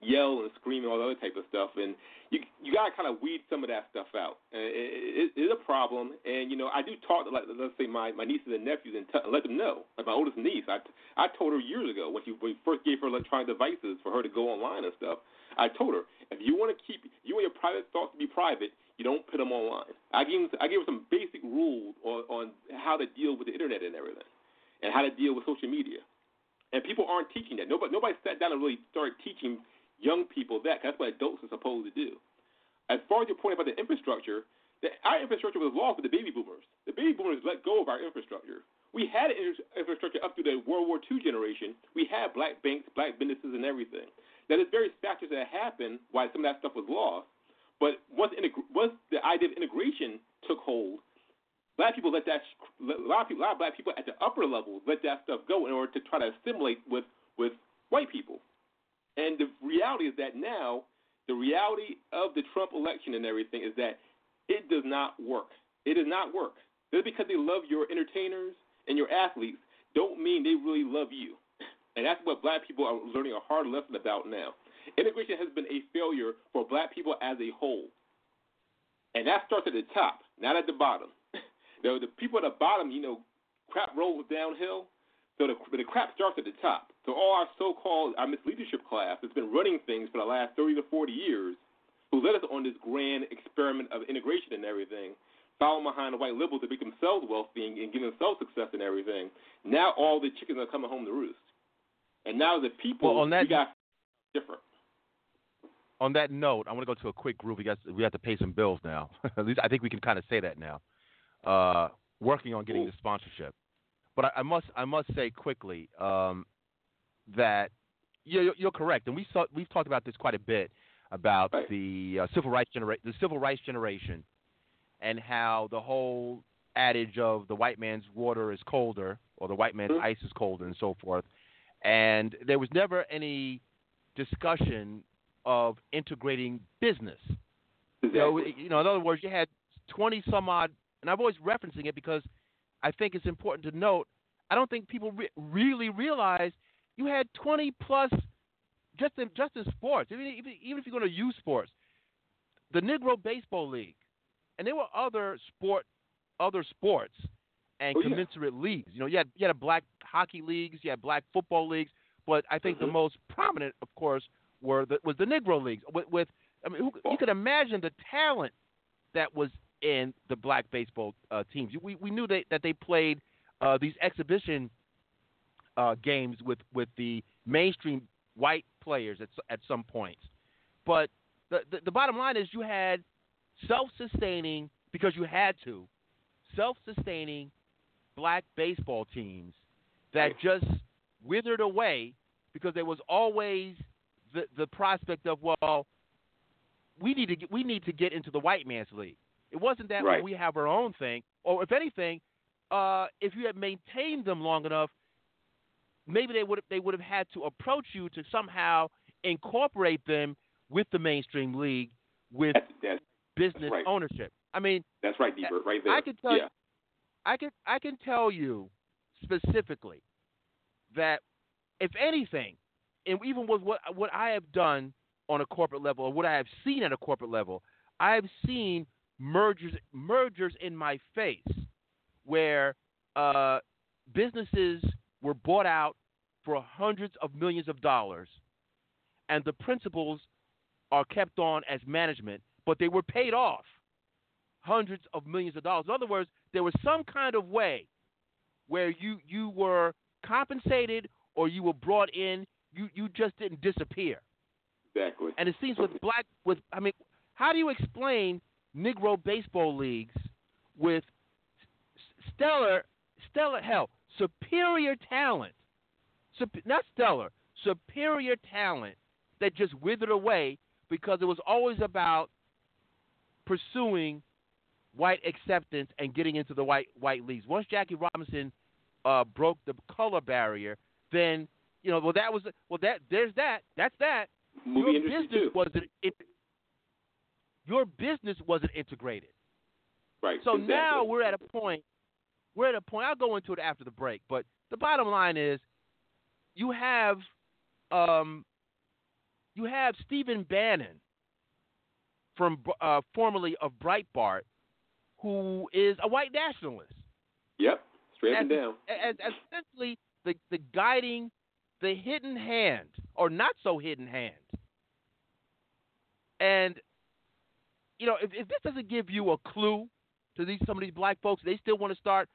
yell and scream and all the other type of stuff, and you you gotta kind of weed some of that stuff out. It, it, it is a problem, and you know I do talk to like let's say my my nieces and nephews and t- let them know. Like my oldest niece, I I told her years ago when she when we first gave her electronic devices for her to go online and stuff. I told her if you want to keep you want your private thoughts to be private, you don't put them online. I gave I gave her some basic rules on on how to deal with the internet and everything, and how to deal with social media. And people aren't teaching that. Nobody nobody sat down and really started teaching young people that. That's what adults are supposed to do. As far as your point about the infrastructure, the, our infrastructure was lost with the baby boomers. The baby boomers let go of our infrastructure. We had infrastructure up through the World War II generation. We had black banks, black businesses, and everything. Now, there's various factors that happened why some of that stuff was lost. But once, once the idea of integration took hold, Black people let that a lot of people, a lot of black people at the upper levels let that stuff go in order to try to assimilate with with white people. And the reality is that now the reality of the Trump election and everything is that it does not work. It does not work. Just because they love your entertainers and your athletes don't mean they really love you. And that's what black people are learning a hard lesson about now. Integration has been a failure for black people as a whole. And that starts at the top, not at the bottom. The, the people at the bottom, you know, crap rolls downhill. So the, the crap starts at the top. So all our so-called our misleadership class that's been running things for the last 30 to 40 years, who led us on this grand experiment of integration and everything, following behind the white liberals to make themselves wealthy and, give themselves success and everything. Now all the chickens are coming home to roost. And now the people well, on that, we got different. On that note, I want to go to a quick group. We got we have to pay some bills now. At least I think we can kind of say that now uh, working on getting the sponsorship. But I, I, must I must say quickly um, that you're, you're, correct, and we saw, we've talked about this quite a bit about right. the uh, civil rights genera- the civil rights generation, and how the whole adage of the white man's water is colder or the white man's mm-hmm. ice is colder and so forth. And there was never any discussion of integrating business. Exactly. You, know, you know, in other words, you had 20 some odd and I'm always referencing it because I think it's important to note. I don't think people re- really realize you had 20 plus just in just in sports, even even, even if you're going to use sports, the Negro Baseball League, and there were other sport other sports and oh, commensurate yeah. leagues. You know, you had you had a black hockey leagues, you had black football leagues, but I think mm-hmm. the most prominent, of course, were the was the Negro leagues. With, with I mean, who, you could imagine the talent that was in the black baseball uh, teams. We we knew that that they played uh, these exhibition uh, games with with the mainstream white players at at some points, but the, the the bottom line is you had self-sustaining because you had to self-sustaining black baseball teams that just withered away because there was always the the prospect of well we need to get, we need to get into the white man's league. It wasn't that right. we have our own thing, or if anything, uh, if you had maintained them long enough, maybe they would they would have had to approach you to somehow incorporate them with the mainstream league with that's, that's, business that's right. ownership. I mean, that's right, Deeper, right there. I can tell yeah. you, I can I can tell you specifically that if anything, and even with what what I have done on a corporate level or what I have seen at a corporate level, I have seen mergers mergers in my face where uh, businesses were bought out for hundreds of millions of dollars, and the principals are kept on as management, but they were paid off hundreds of millions of dollars. In other words, there was some kind of way where you you were compensated or you were brought in. You you just didn't disappear. Exactly. And it seems with black with I mean, how do you explain Negro baseball leagues with stellar, stellar hell, superior talent, not stellar, superior talent that just withered away because it was always about pursuing white acceptance and getting into the white white leagues. Once Jackie Robinson uh, broke the color barrier, then you know, well that was well that there's that that's that. Movie Your business too. was it, your business wasn't integrated. Right. So exactly. now we're at a point. We're at a point. I'll go into it after the break, but the bottom line is, you have, um, you have Stephen Bannon from uh, formerly of Breitbart, who is a white nationalist. Yep, straight as, and down. As, as essentially the the guiding, the hidden hand or not so hidden hand. And you know, if, if this doesn't give you a clue to these some of these black folks, they still want to start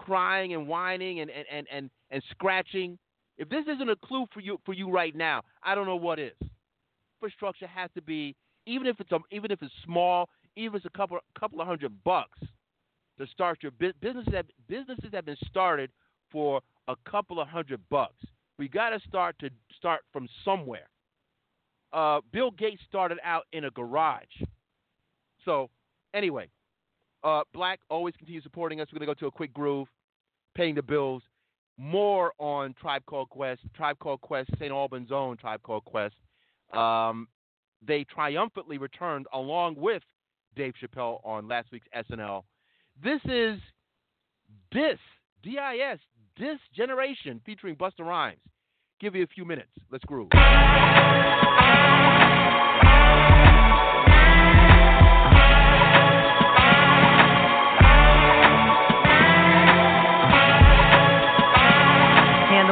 crying and whining and, and, and, and, and scratching. If this isn't a clue for you for you right now, I don't know what is. Infrastructure has to be even if it's a, even if it's small, even if it's a couple couple of hundred bucks to start your business. Businesses have, businesses have been started for a couple of hundred bucks. We got to start to start from somewhere. Uh, Bill Gates started out in a garage. So, anyway, uh, Black always continue supporting us. We're going to go to a quick groove, paying the bills. More on Tribe Called Quest, Tribe Called Quest, St. Albans' own Tribe Called Quest. Um, they triumphantly returned along with Dave Chappelle on last week's SNL. This is Dis, D-I-S, Dis Generation featuring Busta Rhymes. Give you a few minutes. Let's groove.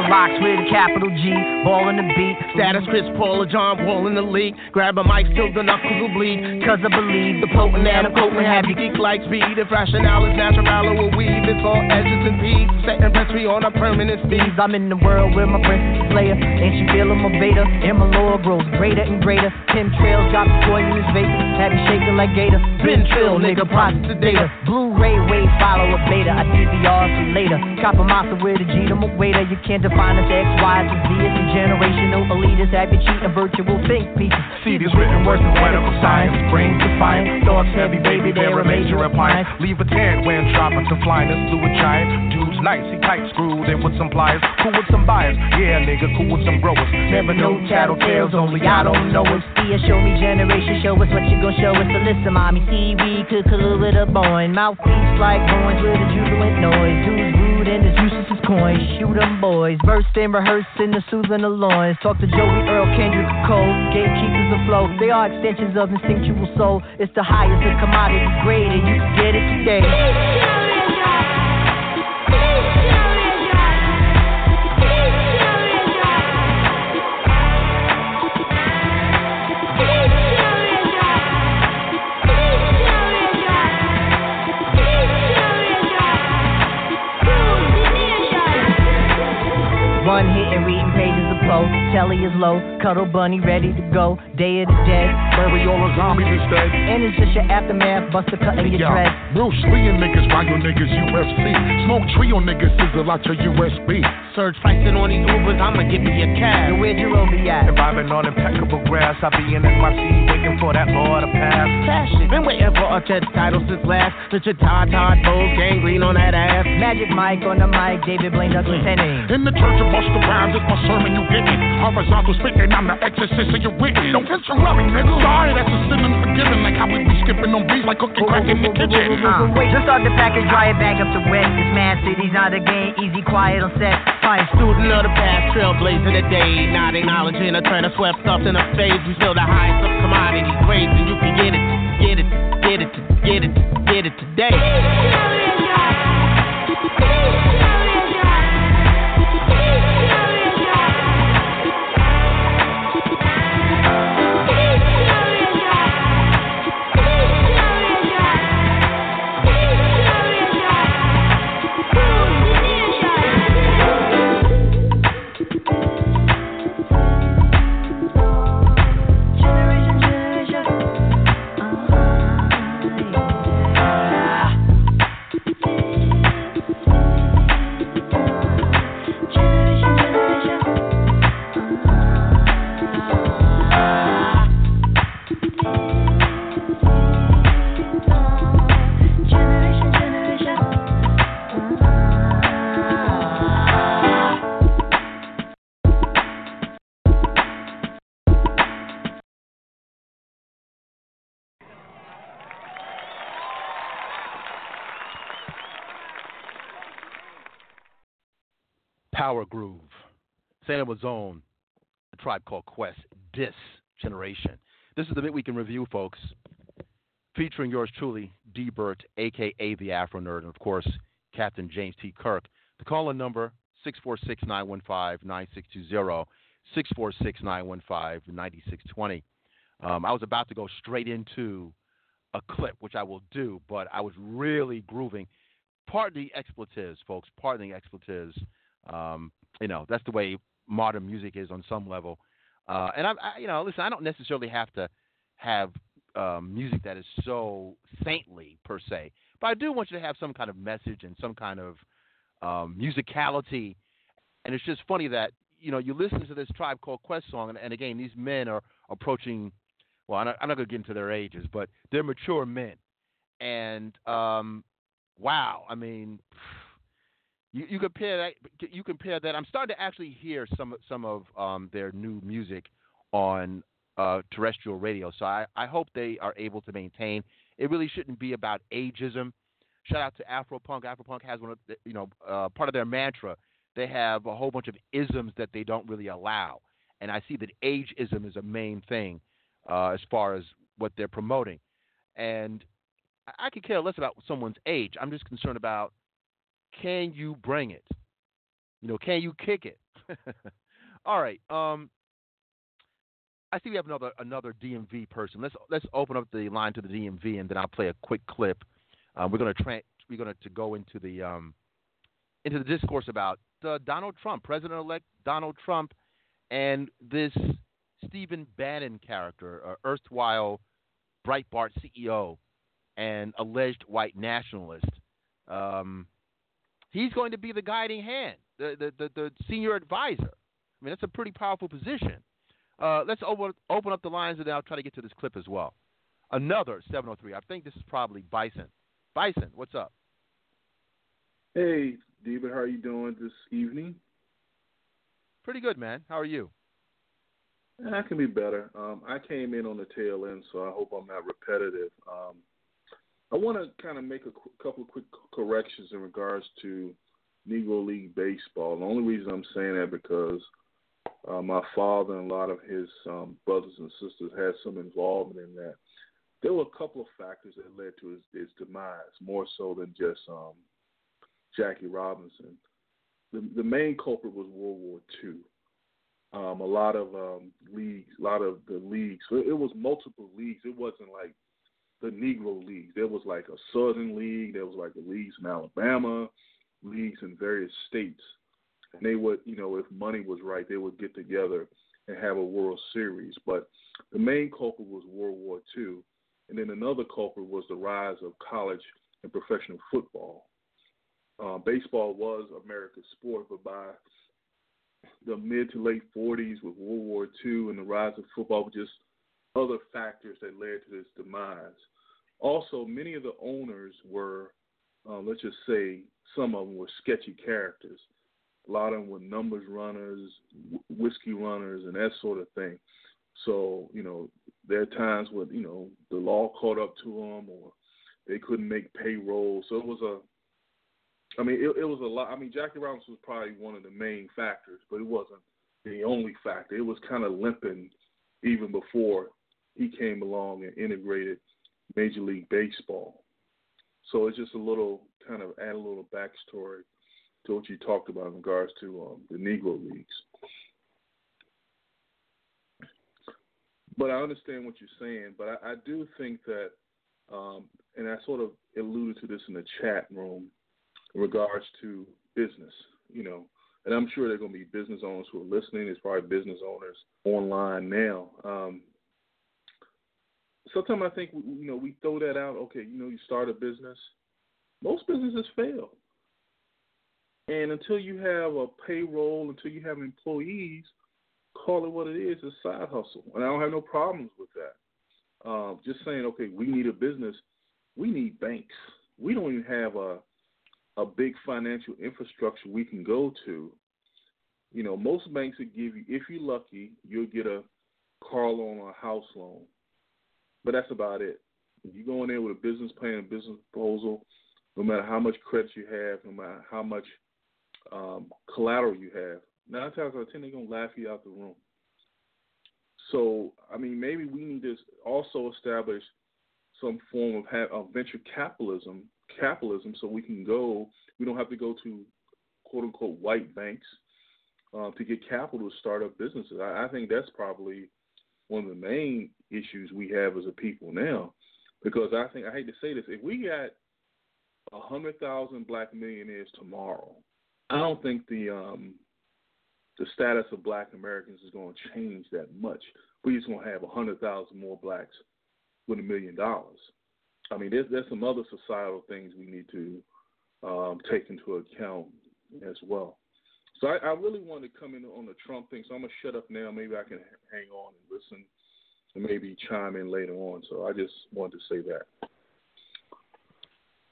Rocks with a capital G, ball in the beat. Status Chris Paul or John Wall in the league. Grab a mic till the knuckles will bleed. Cause I believe the potent and I'm potent have you geek like speed. If rationale is natural or will weave, it's all edges and peaks. Setting me on a permanent speed. I'm in the world where my princess Leia. Ain't you feeling my beta? And my lore grows greater and greater. Tim trails drop the poisonous vapor. Have you shaking like Gator. Been chill, nigga, process the data. Blu-ray wave follow a beta. I DVR for later. Cop a monster with a G to my waiter. You can't define minus X, Y to Z. It's a generational elitist. Have you cheating virtual think pieces? See these written words in medical science. Brains defiant. Thoughts heavy, baby. They're a major appliance. Leave a tan when dropping to flying. Fluid giant. Dude's nice. He tight screwed in with some pliers. Cool with some buyers. Yeah, nigga. Cool with some growers. Never know tattletales. Only I don't know us. See show me generation. Show us what you gon' show us. So listen, mommy. See, we could collude with a boy. Mouthpiece like coins with a jubilant noise. Dude's rude and useless as coins. Shoot 'em boys. Burst in, rehearsing the soothing the loins. Talk to Joey Earl, Kendrick Cole, gatekeepers flow. They are extensions of instinctual soul. It's the highest of commodity grade, and you can get it today. Poe. Telly is low, cuddle bunny ready to go. Day of the dead. Bury all the zombies instead. And it's just your aftermath, buster cutting your dread. Bruce Lee and niggas, why your niggas UFC? Smoke trio niggas, sizzle out your USB. Surge pricing on these Ubers, I'ma give me a cab. where'd your be at? If I've been on impeccable grass, I be in my seat waiting for that law to pass. Passion, been waiting for a chess title since last. Such a Todd Todd Bowles, gangrene on that ass. Magic Mike on the mic, David Blaine Douglas Henning. Mm. In the church of Busta Rhymes, it's my sermon, you get it. Horizontal speaking, I'm the exorcist of your witness. Don't get your loving, nigga. Sorry, that's a sin unforgiven. Like how we be skipping on beats like cooking crack in the kitchen. Uh, just start the package, dry it back up to wet. This mad city's not a game, easy, quiet on set. Fine student of the past, trailblazing the day. Not acknowledging a trend of swept stuff in a phase. We feel the highest of commodities, grades, and you can get it, get it, get it, get it, get it today. Power Groove, St. Amazon, a tribe called Quest, This generation. This is the Midweek in Review, folks, featuring yours truly, D. Burt, aka the Afronerd, and of course, Captain James T. Kirk. The call in number 646 915 9620, 646 915 9620. Um, I was about to go straight into a clip, which I will do, but I was really grooving. Pardon the expletives, folks. Pardon the expletives. Um, you know, that's the way modern music is on some level. Uh, and I, I, you know, listen, I don't necessarily have to have um, music that is so saintly per se, but I do want you to have some kind of message and some kind of um, musicality. And it's just funny that you know you listen to this Tribe Called Quest song, and, and again, these men are approaching. Well, I'm not, not going to get into their ages, but they're mature men, and um, wow, I mean, you, you compare that. You compare that. I'm starting to actually hear some some of um, their new music on uh, terrestrial radio. So I, I hope they are able to maintain. It really shouldn't be about ageism. Shout out to Afropunk. Afropunk has one of the, you know uh, part of their mantra. They have a whole bunch of isms that they don't really allow, and I see that ageism is a main thing uh, as far as what they're promoting. And I, I could care less about someone's age. I'm just concerned about can you bring it? You know, can you kick it? All right. Um, I see we have another another DMV person. Let's let's open up the line to the DMV, and then I'll play a quick clip. Uh, we're gonna tra- we're gonna to go into the um, into the discourse about uh, Donald Trump, President-elect Donald Trump, and this Stephen Bannon character, uh, erstwhile Breitbart CEO and alleged white nationalist. Um, he's going to be the guiding hand, the, the, the, the senior advisor. I mean, that's a pretty powerful position. Uh, let's open, open up the lines and then I'll try to get to this clip as well. Another 703. I think this is probably Bison. Bison, what's up? Hey, David, how are you doing this evening? Pretty good, man. How are you? I can be better. Um, I came in on the tail end, so I hope I'm not repetitive. Um, I want to kind of make a qu- couple of quick corrections in regards to Negro League baseball. The only reason I'm saying that because uh, my father and a lot of his um, brothers and sisters had some involvement in that. There were a couple of factors that led to his, his demise, more so than just um, Jackie Robinson. The, the main culprit was World War II. Um, a lot of um, leagues, a lot of the leagues. It was multiple leagues. It wasn't like the Negro League. There was like a Southern League. There was like the leagues in Alabama, leagues in various states and they would, you know, if money was right, they would get together and have a World Series. But the main culprit was World War II, and then another culprit was the rise of college and professional football. Uh, baseball was America's sport, but by the mid to late 40s with World War II and the rise of football just other factors that led to this demise. Also, many of the owners were, uh, let's just say, some of them were sketchy characters. A lot of them were numbers runners, whiskey runners, and that sort of thing. So, you know, there are times when, you know, the law caught up to them or they couldn't make payroll. So it was a, I mean, it, it was a lot. I mean, Jackie Robinson was probably one of the main factors, but it wasn't the only factor. It was kind of limping even before he came along and integrated Major League Baseball. So it's just a little kind of add a little backstory to what you talked about in regards to um, the Negro leagues. But I understand what you're saying. But I, I do think that, um, and I sort of alluded to this in the chat room, in regards to business. You know, and I'm sure there are going to be business owners who are listening. There's probably business owners online now. Um, sometimes I think you know we throw that out. Okay, you know, you start a business. Most businesses fail. And until you have a payroll, until you have employees, call it what it is, a side hustle. And I don't have no problems with that. Um, just saying, okay, we need a business. We need banks. We don't even have a a big financial infrastructure we can go to. You know, most banks would give you, if you're lucky, you'll get a car loan or a house loan. But that's about it. You go in there with a business plan, a business proposal, no matter how much credit you have, no matter how much um, collateral you have, nine times out of ten they're gonna laugh you out the room. So, I mean, maybe we need to also establish some form of, of venture capitalism, capitalism, so we can go. We don't have to go to quote unquote white banks uh, to get capital to start up businesses. I, I think that's probably one of the main issues we have as a people now, because I think I hate to say this, if we got a hundred thousand black millionaires tomorrow, I don't think the um, the status of black Americans is going to change that much. We're just going to have a hundred thousand more blacks with a million dollars. I mean, there's there's some other societal things we need to um, take into account as well. So I, I really want to come in on the Trump thing. So I'm gonna shut up now. Maybe I can hang on and listen, maybe chime in later on. So I just wanted to say that.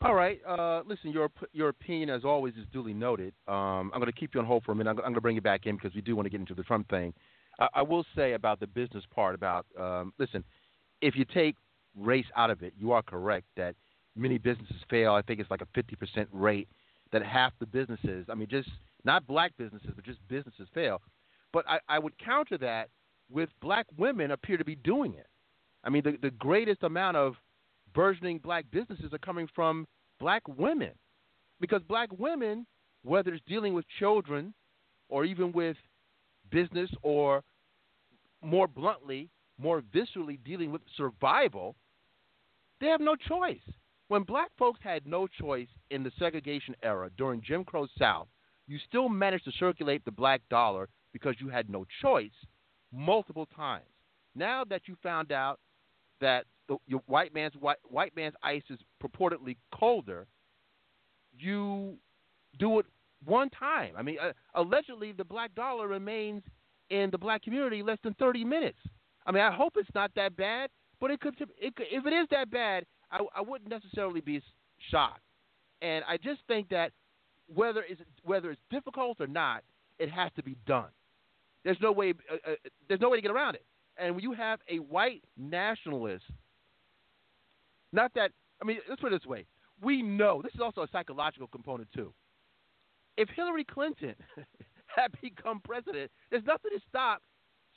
All right. Uh, listen, your your opinion, as always, is duly noted. Um, I'm going to keep you on hold for a minute. I'm, I'm going to bring you back in because we do want to get into the Trump thing. I, I will say about the business part. About um, listen, if you take race out of it, you are correct that many businesses fail. I think it's like a 50% rate that half the businesses, I mean, just not black businesses, but just businesses fail. But I, I would counter that with black women appear to be doing it. I mean, the, the greatest amount of burgeoning black businesses are coming from black women. Because black women, whether it's dealing with children or even with business or more bluntly, more viscerally dealing with survival, they have no choice. When black folks had no choice in the segregation era during Jim Crow South, you still managed to circulate the black dollar because you had no choice multiple times. Now that you found out that the, your white man's white, white man's ice is purportedly colder, you do it one time. I mean, uh, allegedly the black dollar remains in the black community less than 30 minutes. I mean, I hope it's not that bad, but it could, it could if it is that bad, I, I wouldn't necessarily be shocked. And I just think that whether it's whether it's difficult or not, it has to be done. There's no way. Uh, uh, there's no way to get around it. And when you have a white nationalist, not that I mean, let's put it this way: we know this is also a psychological component too. If Hillary Clinton had become president, there's nothing to stop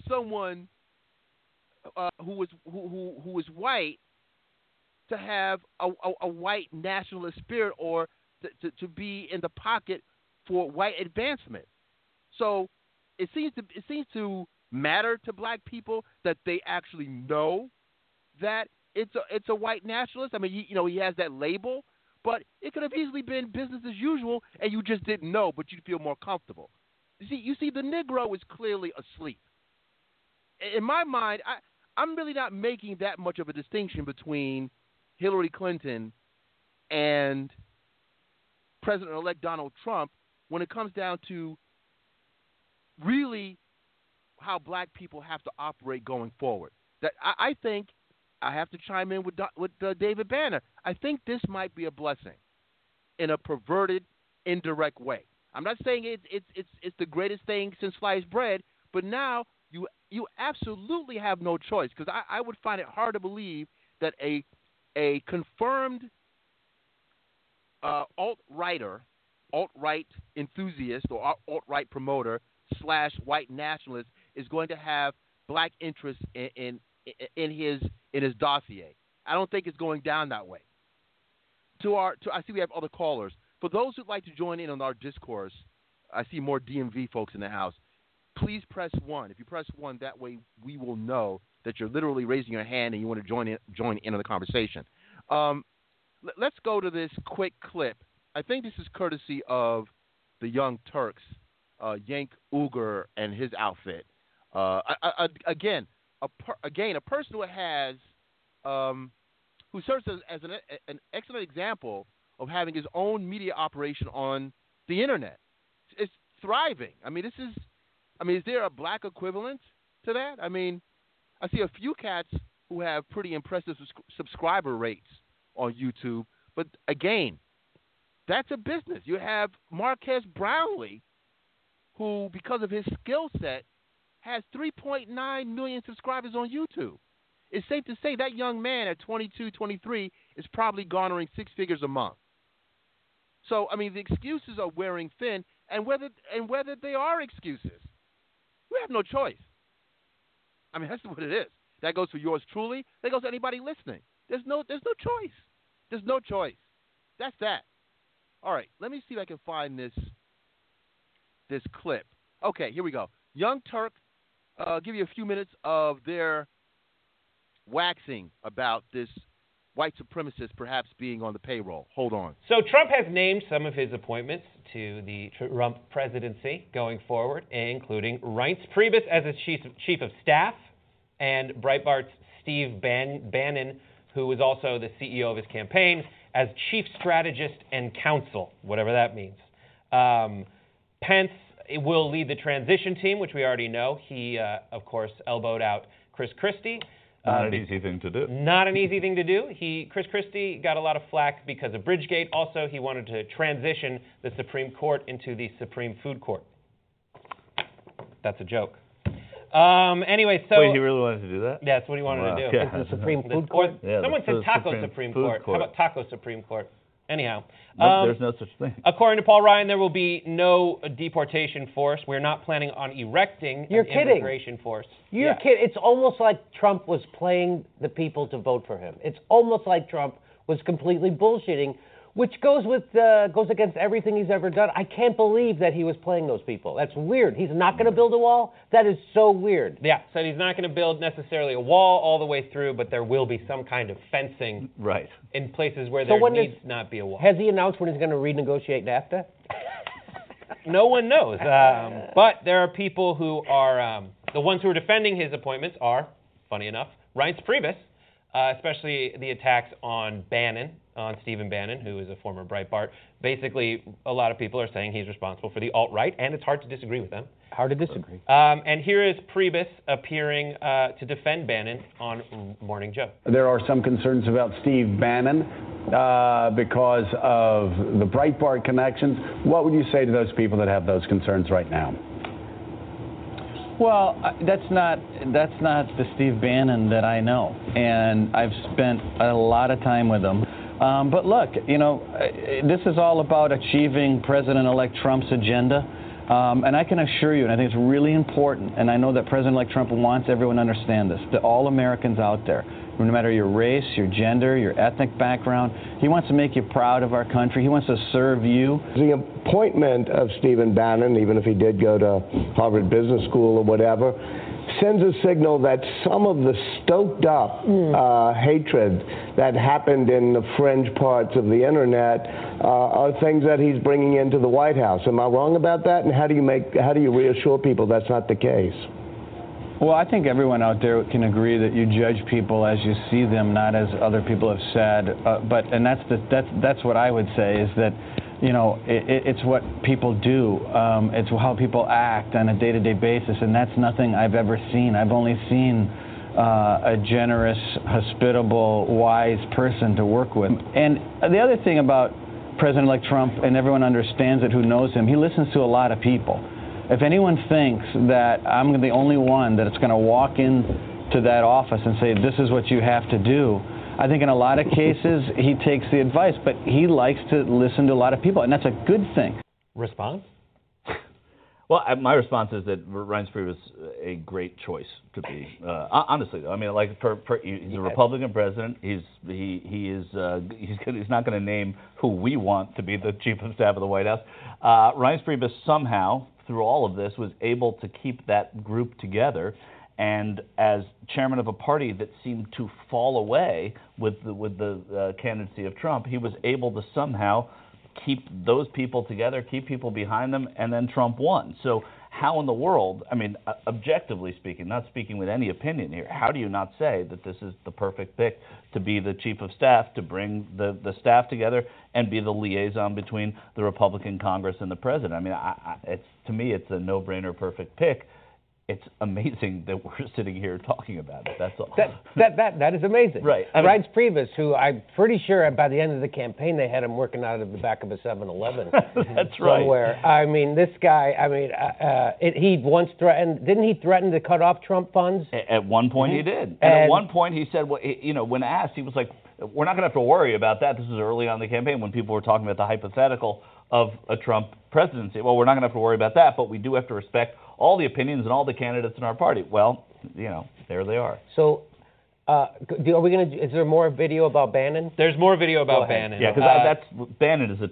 someone uh, who was who, who who was white to have a, a, a white nationalist spirit or to, to, to, be in the pocket for white advancement. So it seems to it seems to matter to black people that they actually know that it's a it's a white nationalist. I mean, he, you know, he has that label, but it could have easily been business as usual, and you just didn't know, but you'd feel more comfortable. You see, you see, the Negro is clearly asleep. In my mind, I I'm really not making that much of a distinction between Hillary Clinton and President elect Donald Trump when it comes down to really how black people have to operate going forward. That I, I think I have to chime in with with uh, David Banner. I think this might be a blessing in a perverted, indirect way. I'm not saying it's it's it's it's the greatest thing since sliced bread, but now you you absolutely have no choice because I, I would find it hard to believe that a a confirmed uh, alt writer, alt right enthusiast, or alt right promoter slash white nationalist is going to have black interests in, in in his in his dossier. I don't think it's going down that way. To our, to, I see we have other callers. For those who'd like to join in on our discourse, I see more DMV folks in the house. Please press one. If you press one, that way we will know that you're literally raising your hand and you want to join in, join in on the conversation. Um, l- let's go to this quick clip. I think this is courtesy of the Young Turks, uh, Cenk Uygur and his outfit. Uh, I, I, again, a per, again a person who has um, who serves as, as an, an excellent example of having his own media operation on the internet. It's thriving. I mean, this is. I mean, is there a black equivalent to that? I mean, I see a few cats who have pretty impressive subscriber rates on YouTube, but again, that's a business. You have Marques Brownlee, who, because of his skill set, has 3.9 million subscribers on YouTube. It's safe to say that young man at 22, 23 is probably garnering six figures a month. So, I mean, the excuses are wearing thin, and whether and whether they are excuses, we have no choice. I mean, that's what it is. That goes for yours truly. That goes to anybody listening. There's no, there's no choice. There's no choice. That's that. All right, let me see if I can find this, this clip. Okay, here we go. Young Turk, uh, give you a few minutes of their waxing about this white supremacist perhaps being on the payroll. Hold on. So Trump has named some of his appointments to the Trump presidency going forward, including Reince Priebus as his chief, chief of staff and Breitbart's Steve Ban- Bannon, who was also the CEO of his campaign, as chief strategist and counsel, whatever that means. Um, Pence will lead the transition team, which we already know. He, uh, of course, elbowed out Chris Christie. Not an easy thing to do. not an easy thing to do. He, Chris Christie, got a lot of flack because of Bridgegate. Also, he wanted to transition the Supreme Court into the Supreme Food Court. That's a joke. Um, anyway, so Wait, he really wanted to do that? Yeah, that's what he wanted Wow. to do. Yeah. It's the Supreme Food Food Court? Court. Yeah, Someone the said Food- Taco Supreme Supreme Court. Court. How about Taco Supreme Court? Anyhow, No, um, there's no such thing. According to Paul Ryan, there will be no deportation force. We're not planning on erecting You're an kidding. immigration force. You're Yeah. kidding. It's almost like Trump was playing the people to vote for him. It's almost like Trump was completely bullshitting, which goes with uh, goes against everything he's ever done. I can't believe that he was playing those people. That's weird. He's not going to build a wall. That is so weird. Yeah, so he's not going to build necessarily a wall all the way through, but there will be some kind of fencing Right. in places where So there needs is- not be a wall. Has he announced when he's going to renegotiate NAFTA? no one knows. Um, but there are people who are um, the ones who are defending his appointments are, funny enough, Reince Priebus, uh, especially the attacks on Bannon, on Stephen Bannon, who is a former Breitbart. Basically, a lot of people are saying he's responsible for the alt right, and it's hard to disagree with them. Hard to disagree. Um, and here is Priebus appearing uh, to defend Bannon on Morning Joe. There are some concerns about Steve Bannon uh, because of the Breitbart connections. What would you say to those people that have those concerns right now? Well, that's not that's not the Steve Bannon that I know, and I've spent a lot of time with him. Um, but look, you know, uh, this is all about achieving President-elect Trump's agenda, um, and I can assure you, and I think it's really important, and I know that President-elect Trump wants everyone to understand this, that all Americans out there, no matter your race, your gender, your ethnic background, he wants to make you proud of our country. He wants to serve you. The appointment of Stephen Bannon, even if he did go to Harvard Business School or whatever, sends a signal that some of the stoked up uh, hatred that happened in the fringe parts of the internet uh, are things that he's bringing into the White House. Am I wrong about that? And how do you make how do you reassure people that's not the case? Well, I think everyone out there can agree that you judge people as you see them, not as other people have said. Uh, but and that's the that's that's what I would say is that, you know, it, it, it's what people do. Um, it's how people act on a day-to-day basis, and that's nothing I've ever seen. I've only seen uh, a generous, hospitable, wise person to work with. And the other thing about President-elect Trump, and everyone understands it who knows him, he listens to a lot of people. If anyone thinks that I'm the only one that's going to walk into that office and say, this is what you have to do, I think in a lot of cases he takes the advice, but he likes to listen to a lot of people, and that's a good thing. Response? Well, my response is that Reince Priebus was a great choice to be. Uh, honestly, though, I mean, like for, for he's a Republican president. He's he he is uh, he's gonna, he's not going to name who we want to be the chief of staff of the White House. Uh, Reince Priebus somehow, through all of this, was able to keep that group together. And as chairman of a party that seemed to fall away with the, with the uh, candidacy of Trump, he was able to somehow keep those people together, keep people behind them, and then Trump won. So how in the world, I mean, objectively speaking, not speaking with any opinion here, how do you not say that this is the perfect pick to be the chief of staff, to bring the, the staff together and be the liaison between the Republican Congress and the president? I mean, I, I, it's to me, it's a no-brainer, perfect pick. It's amazing that we're sitting here talking about it. That's all. That, that, that, that is amazing. Right. I mean- Reince Priebus, who I'm pretty sure by the end of the campaign they had him working out of the back of a 7-Eleven That's right. somewhere. I mean, this guy. I mean, uh, uh, it, he once threatened. Didn't he threaten to cut off Trump funds? A- At one point, he did. And, And- at one point, he said, well, you know, when asked, he was like, we're not going to have to worry about that. This is early on in the campaign when people were talking about the hypothetical of a Trump presidency. Well, we're not going to have to worry about that, but we do have to respect all the opinions and all the candidates in our party. Well, you know, there they are. So, uh, do, are we gonna? Is there more video about Bannon? There's more video about. Bannon. Yeah, because Uh, that's Bannon is a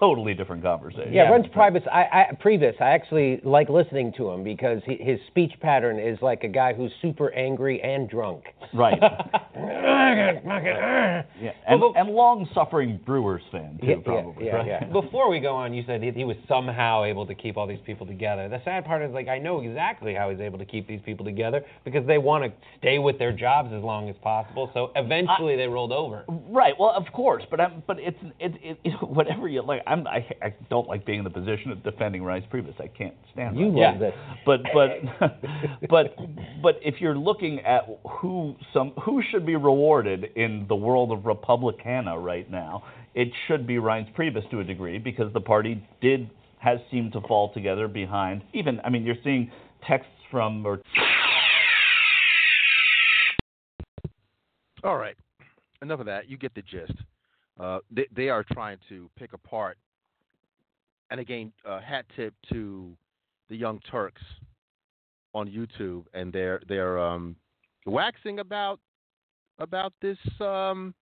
totally different conversation. Yeah, Reince Priebus. I, I Priebus. I actually like listening to him because he, his speech pattern is like a guy who's super angry and drunk. Right. Yeah, and, and long-suffering Brewers fan too, Yeah, yeah, probably. yeah, right? yeah. Before we go on, you said he, he was somehow able to keep all these people together. The sad part is, like, I know exactly how he's able to keep these people together because they want to stay with their jobs as long as possible. So eventually they rolled over. Right. Well, of course, but I'm, but it's it, it, it whatever you like. I'm I, I don't like being in the position of defending Reince Priebus. I can't stand. You that. love this. But but but but if you're looking at who some who should be rewarded in the world of Republicana right now, it should be Reince Priebus to a degree because the party did has seemed to fall together behind even. I mean, you're seeing texts from or All right. Enough of that. You get the gist. Uh, they, they are trying to pick apart, and again, uh, hat tip to the Young Turks on YouTube, and they're they're um, waxing about about this um,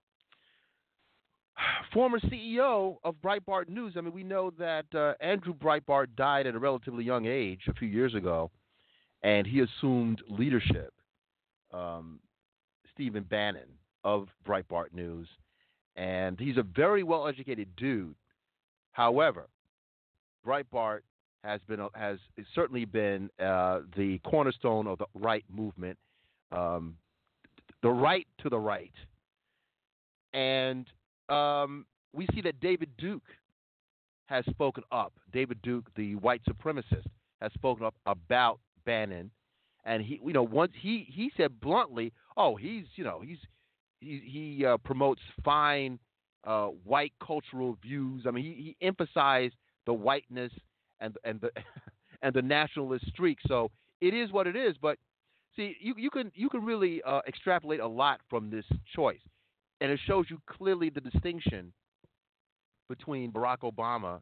former CEO of Breitbart News. I mean, we know that uh, Andrew Breitbart died at a relatively young age a few years ago, and he assumed leadership. Um, Stephen Bannon of Breitbart News, and he's a very well-educated dude. However, Breitbart has been has certainly been uh, the cornerstone of the right movement, um, the right to the right, and um, we see that David Duke has spoken up. David Duke, the white supremacist, has spoken up about Bannon, and he, you know, once he he said bluntly, "Oh, he's, you know, he's he he uh, promotes fine uh, white cultural views. I mean, he, he emphasized the whiteness and and the and the nationalist streak. So it is what it is. But see, you you can you can really uh, extrapolate a lot from this choice, and it shows you clearly the distinction between Barack Obama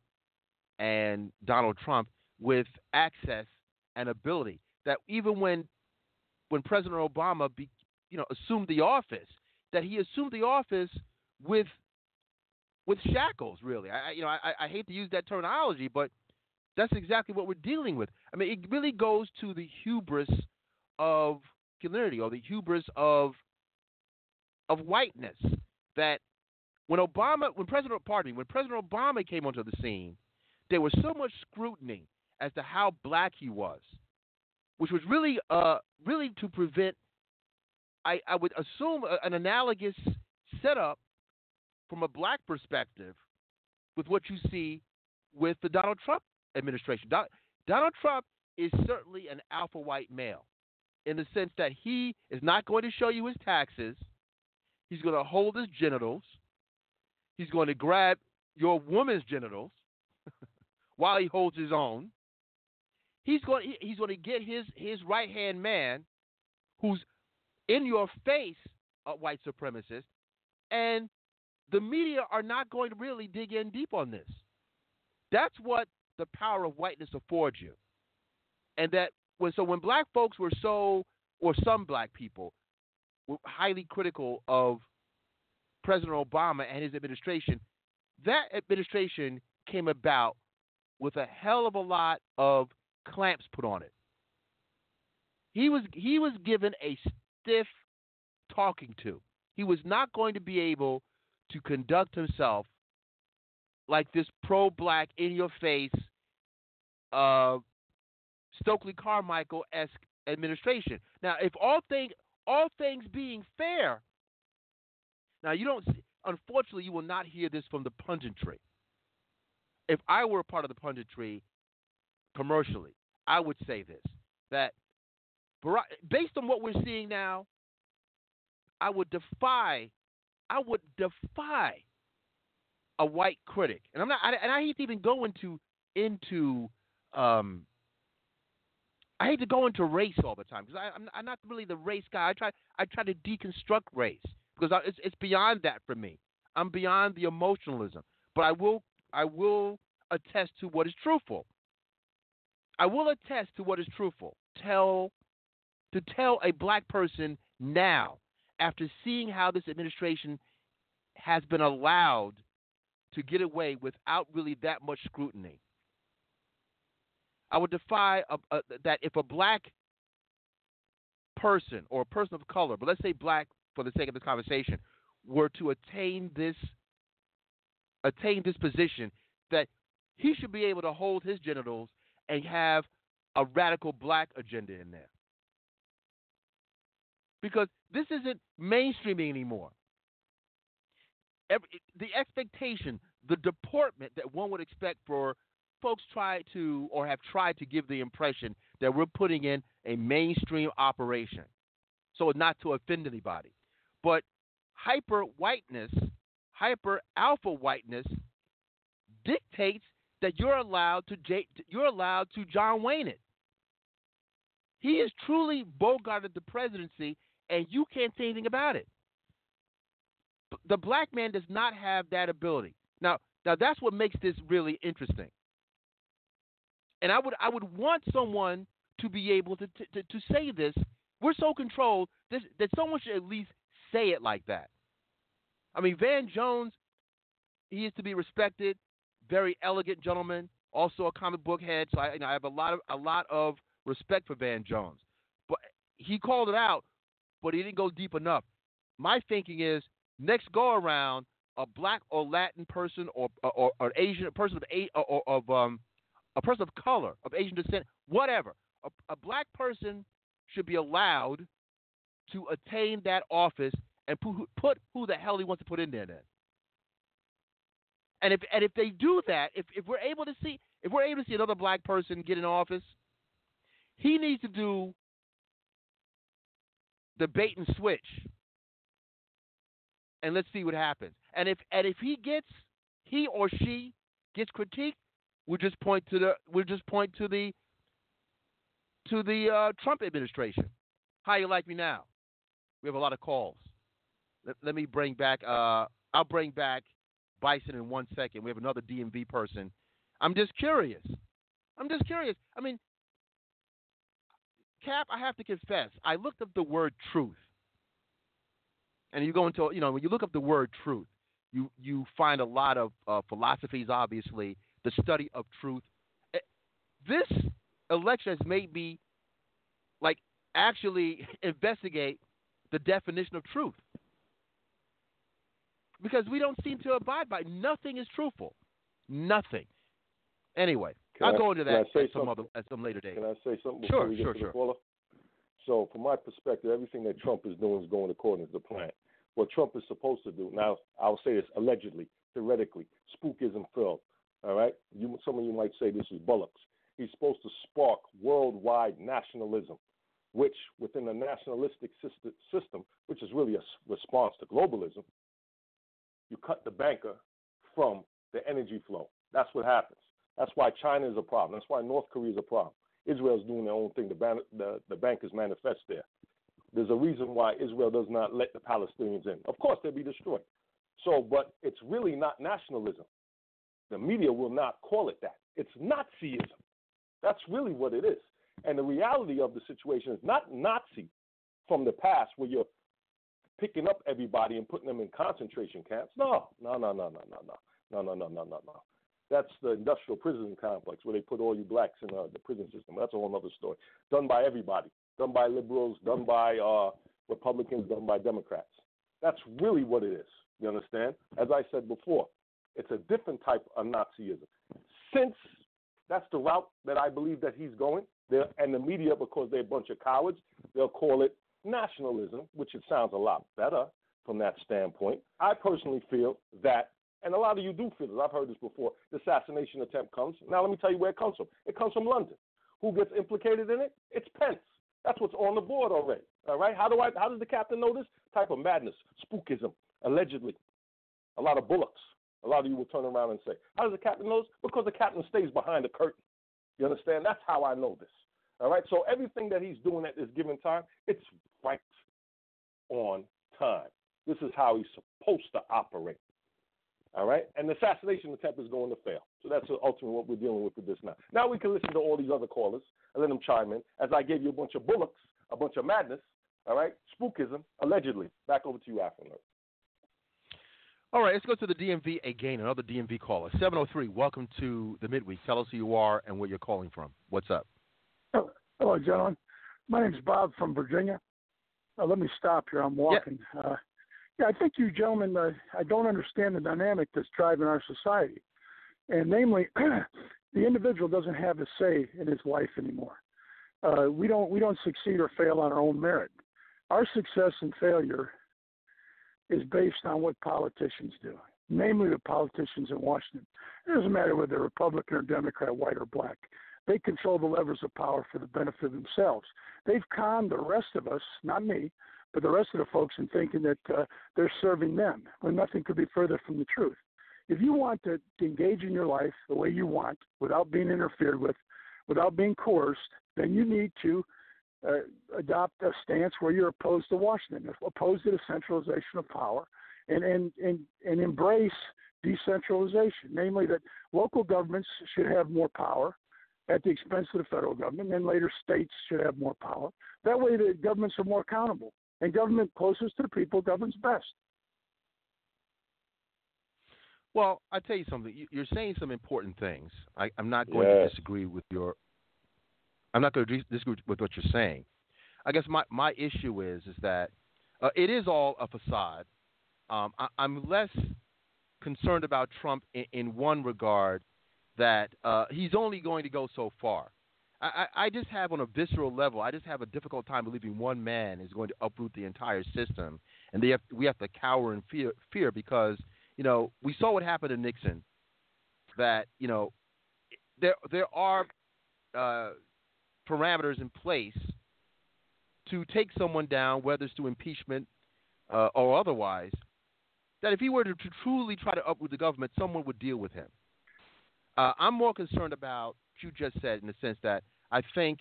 and Donald Trump with access and ability. That even when when President Obama be, you know assumed the office, that he assumed the office with with shackles. Really, I you know I, I hate to use that terminology, but that's exactly what we're dealing with. I mean, it really goes to the hubris of masculinity or the hubris of of whiteness that when Obama, when President, pardon me, when President Obama came onto the scene, there was so much scrutiny as to how black he was, which was really, uh, really to prevent, I, I would assume, an analogous setup from a black perspective with what you see with the Donald Trump administration. Don, Donald Trump is certainly an alpha white male in the sense that he is not going to show you his taxes. He's going to hold his genitals. He's going to grab your woman's genitals while he holds his own. He's going he- he's going to get his his right hand man, who's in your face, a white supremacist, and the media are not going to really dig in deep on this. That's what the power of whiteness affords you, and that when so when black folks were so or some black people were highly critical of President Obama and his administration, that administration came about with a hell of a lot of clamps put on it. He was he was given a stiff talking to. He was not going to be able to conduct himself like this pro-black, in-your-face, uh, Stokely Carmichael esque administration. Now, if all thing all things being fair, now you don't. Unfortunately, you will not hear this from the punditry. If I were a part of the punditry commercially, I would say this: that Barack, based on what we're seeing now, I would defy, I would defy a white critic, and I'm not, I, and I hate to even go into into um, I hate to go into race all the time because I'm, I'm not really the race guy. I try I try to deconstruct race because I, it's it's beyond that for me. I'm beyond the emotionalism, but I will I will attest to what is truthful. I will attest to what is truthful. Tell to tell a black person now, after seeing how this administration has been allowed to get away without really that much scrutiny. I would defy a, a, that if a black person or a person of color, but let's say black for the sake of this conversation, were to attain this attain this position, that he should be able to hold his genitals and have a radical black agenda in there. Because this isn't mainstreaming anymore. Every, the expectation, the deportment that one would expect for folks try to or have tried to give the impression that we're putting in a mainstream operation so as not to offend anybody. But hyper whiteness, hyper alpha whiteness dictates that you're allowed to J- you're allowed to John Wayne it. He has truly bogarted the presidency, and you can't say anything about it. The black man does not have that ability. Now, now that's what makes this really interesting. And I would I would want someone to be able to to, to say this. We're so controlled this, that someone should at least say it like that. I mean, Van Jones, he is to be respected, very elegant gentleman, also a comic book head. So I, you know, I have a lot of a lot of respect for Van Jones. But he called it out, but he didn't go deep enough. My thinking is next go around, a black or Latin person or or, or Asian person of or, of um a person of color of Asian descent, whatever, a, a black person should be allowed to attain that office and put, put who the hell he wants to put in there then. And if and if they do that, if, if we're able to see if we're able to see another black person get in office, he needs to do the bait and switch. And let's see what happens. And if and if he gets he or she gets critiqued, we'll just point to the we'll just point to the to the uh, Trump administration. How you like me now? We have a lot of calls. Let, let me bring back. Uh, I'll bring back Bison in one second. We have another DMV person. I'm just curious. I'm just curious. I mean, Cap, I have to confess, I looked up the word truth. And you go into, you know, when you look up the word truth, you, you find a lot of uh, philosophies, obviously, the study of truth. Eh, this election has made me, like, actually investigate the definition of truth. Because we don't seem to abide by nothing is truthful. Nothing. Anyway, can I'll I, go into that say at some other at some later date. Can I say something before Sure, we get sure, to sure. the caller? So, from my perspective, everything that Trump is doing is going according to the plan. What Trump is supposed to do now, I'll say this allegedly, theoretically, spookism filled. All right, you, some of you might say this is bullocks. He's supposed to spark worldwide nationalism, which within the nationalistic system, which is really a response to globalism, you cut the banker from the energy flow. That's what happens. That's why China is a problem. That's why North Korea is a problem. Israel's doing their own thing. The, ban- the, the bankers manifest there. There's a reason why Israel does not let the Palestinians in. Of course, they'll be destroyed. So, but it's really not nationalism. The media will not call it that. It's Nazism. That's really what it is. And the reality of the situation is not Nazi from the past where you're picking up everybody and putting them in concentration camps. No, no, no, no, no, no, no, no, no, no, no, no, no. That's the industrial prison complex where they put all you blacks in uh, the prison system. That's a whole other story. Done by everybody. Done by liberals. Done by uh, Republicans. Done by Democrats. That's really what it is. You understand? As I said before, it's a different type of Nazism. Since that's the route that I believe that he's going, and the media, because they're a bunch of cowards, they'll call it nationalism, which it sounds a lot better from that standpoint. I personally feel that, and a lot of you do feel this. I've heard this before. The assassination attempt comes. Now let me tell you where it comes from. It comes from London. Who gets implicated in it? It's Pence. That's what's on the board already. All right. How do I? How does the captain know this type of madness, spookism, allegedly? A lot of bullocks. A lot of you will turn around and say, "How does the captain know this?" Because the captain stays behind the curtain. You understand? That's how I know this. All right. So everything that he's doing at this given time, it's right on time. This is how he's supposed to operate. All right. And the assassination attempt is going to fail. So that's ultimately what we're dealing with with this now. Now we can listen to all these other callers and let them chime in. As I gave you a bunch of bullocks a bunch of madness. All right, spookism, allegedly. Back over to you, Afro. All right, let's go to the DMV again. Another DMV caller, 703. Welcome to the midweek. Tell us who you are and where you're calling from. What's up? Oh, hello, gentlemen. My name's Bob from Virginia. Uh, let me stop here. I'm walking. Yeah, uh, yeah I think you gentlemen, uh, I don't understand the dynamic that's driving our society, and namely, the individual doesn't have a say in his life anymore. Uh, we don't we don't succeed or fail on our own merit. Our success and failure is based on what politicians do, namely the politicians in Washington. It doesn't matter whether they're Republican or Democrat, white or black. They control the levers of power for the benefit of themselves. They've conned the rest of us, not me, but the rest of the folks in thinking that uh, they're serving them when nothing could be further from the truth. If you want to, to engage in your life the way you want without being interfered with, without being coerced, then you need to uh, adopt a stance where you're opposed to Washington, opposed to the centralization of power, and and and, and embrace decentralization, namely that local governments should have more power at the expense of the federal government, and later states should have more power. That way, the governments are more accountable, and government closest to the people governs best. Well, I tell you something. You're saying some important things. I, am not going yes. to disagree with your I'm not going to disagree with what you're saying. I guess my, my issue is is that uh, it is all a facade. Um, I, am less concerned about Trump in, in one regard that uh, he's only going to go so far. I, I, just have on a visceral level, I just have a difficult time believing one man is going to uproot the entire system, and they have, we have to cower in fear, fear because you know we saw what happened to Nixon. That you know there there are uh, parameters in place to take someone down, whether it's through impeachment uh, or otherwise, that if he were to, to, truly try to uproot the government, someone would deal with him. Uh, I'm more concerned about you just said in the sense that I think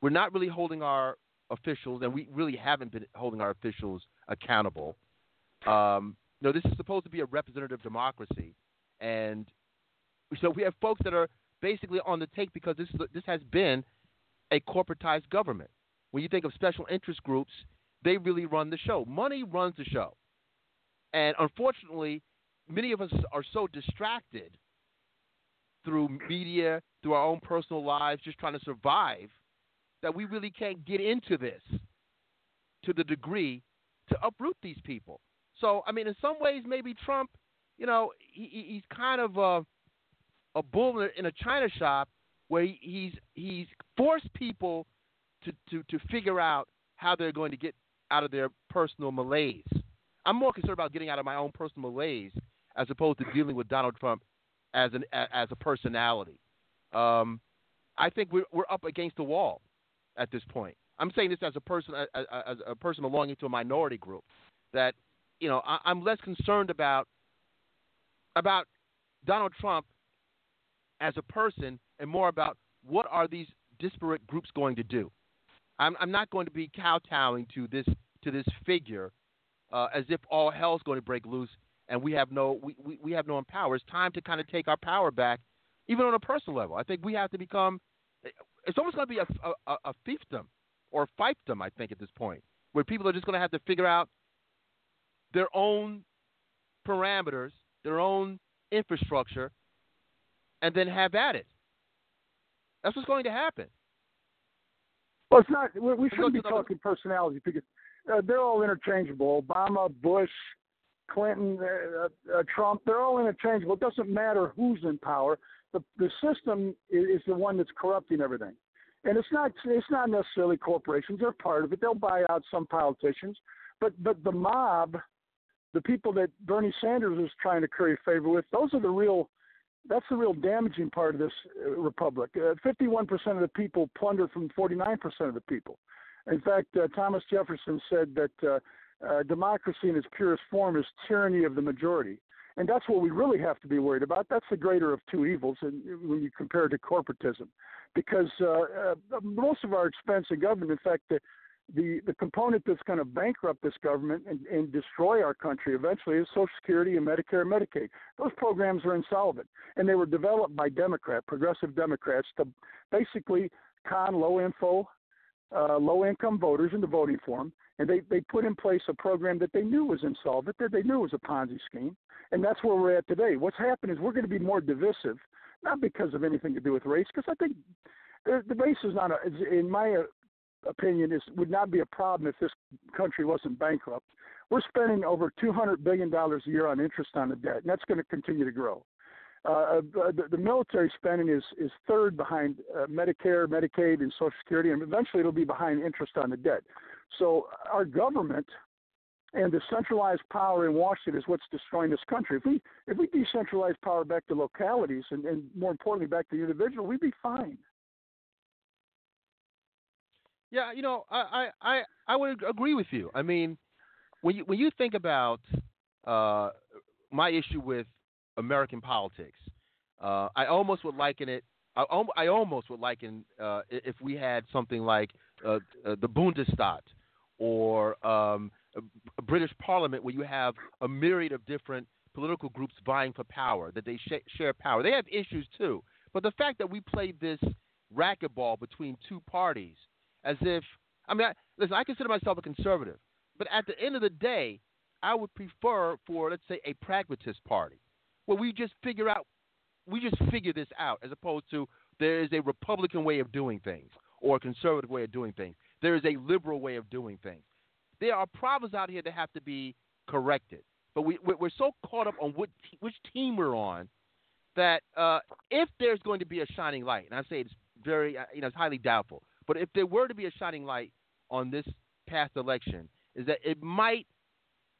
we're not really holding our officials, and we really haven't been holding our officials accountable. Um, you know, this is supposed to be a representative democracy, and so we have folks that are basically on the take because this this has been a corporatized government. When you think of special interest groups, they really run the show. Money runs the show. And unfortunately, many of us are so distracted through media, through our own personal lives, just trying to survive, that we really can't get into this to the degree to uproot these people. So, I mean, in some ways, maybe Trump, you know, he, he's kind of a, a bull in a china shop where he's he's forced people to, to, to figure out how they're going to get out of their personal malaise. I'm more concerned about getting out of my own personal malaise as opposed to dealing with Donald Trump as an as a personality. Um, I think we're we're up against the wall at this point. I'm saying this as a person as, a person belonging to a minority group that you know I, I'm less concerned about about Donald Trump as a person and more about what are these disparate groups going to do. I'm, I'm not going to be kowtowing to this to this figure uh, as if all hell's going to break loose and we have no we, we, we have no power. It's time to kind of take our power back, even on a personal level. I think we have to become. It's almost going to be a, a, a fiefdom or a fiefdom. I think at this point, where people are just going to have to figure out their own parameters, their own infrastructure, and then have at it. That's what's going to happen. Well, it's not. We, we shouldn't be talking personalities because uh, they're all interchangeable. Obama, Bush, Clinton, uh, uh, Trump, they're all interchangeable. It doesn't matter who's in power. The the system is, is the one that's corrupting everything. And it's not it's not necessarily corporations. They're part of it. They'll buy out some politicians, but but the mob, the people that Bernie Sanders is trying to curry favor with, those are the real that's the real damaging part of this uh, republic. Uh, 51% of the people plunder from 49% of the people. In fact, uh, Thomas Jefferson said that uh, uh, democracy in its purest form is tyranny of the majority. And that's what we really have to be worried about. That's the greater of two evils and when you compare it to corporatism. Because uh, most of our expense in government, in fact, the, the, the component that's going to bankrupt this government and, and destroy our country eventually is Social Security and Medicare and Medicaid. Those programs are insolvent, and they were developed by Democrat, progressive Democrats, to basically con low info uh, low-income voters into voting for them, and they they put in place a program that they knew was insolvent, that they knew was a Ponzi scheme, and that's where we're at today. What's happened is we're going to be more divisive, not because of anything to do with race, because I think the, race is not a, in my uh, opinion, is would not be a problem if this country wasn't bankrupt. We're spending over two hundred billion dollars a year on interest on the debt, and that's going to continue to grow. Uh, the, the military spending is is third behind uh, Medicare, Medicaid, and Social Security, and eventually it'll be behind interest on the debt. So our government and the centralized power in Washington is what's destroying this country. If we if we decentralize power back to localities and, and more importantly back to the individual, we'd be fine. Yeah, you know, I, I, I, would agree with you. I mean, when you when you think about uh, my issue with American politics, uh, I almost would liken it. I, I almost would liken uh, if we had something like uh, uh, the Bundesstaat or um, a British Parliament, where you have a myriad of different political groups vying for power, that they sh- share power. They have issues too, but the fact that we played this racquetball between two parties, as if I mean, I, listen, I consider myself a conservative, but at the end of the day, I would prefer for let's say a pragmatist party, where we just figure out, we just figure this out, as opposed to there is a Republican way of doing things or a conservative way of doing things. There is a liberal way of doing things. There are problems out here that have to be corrected, but we we're so caught up on what which team we're on that uh, if there's going to be a shining light, and I say it's very, uh, you know, it's highly doubtful, but if there were to be a shining light on this past election, is that it might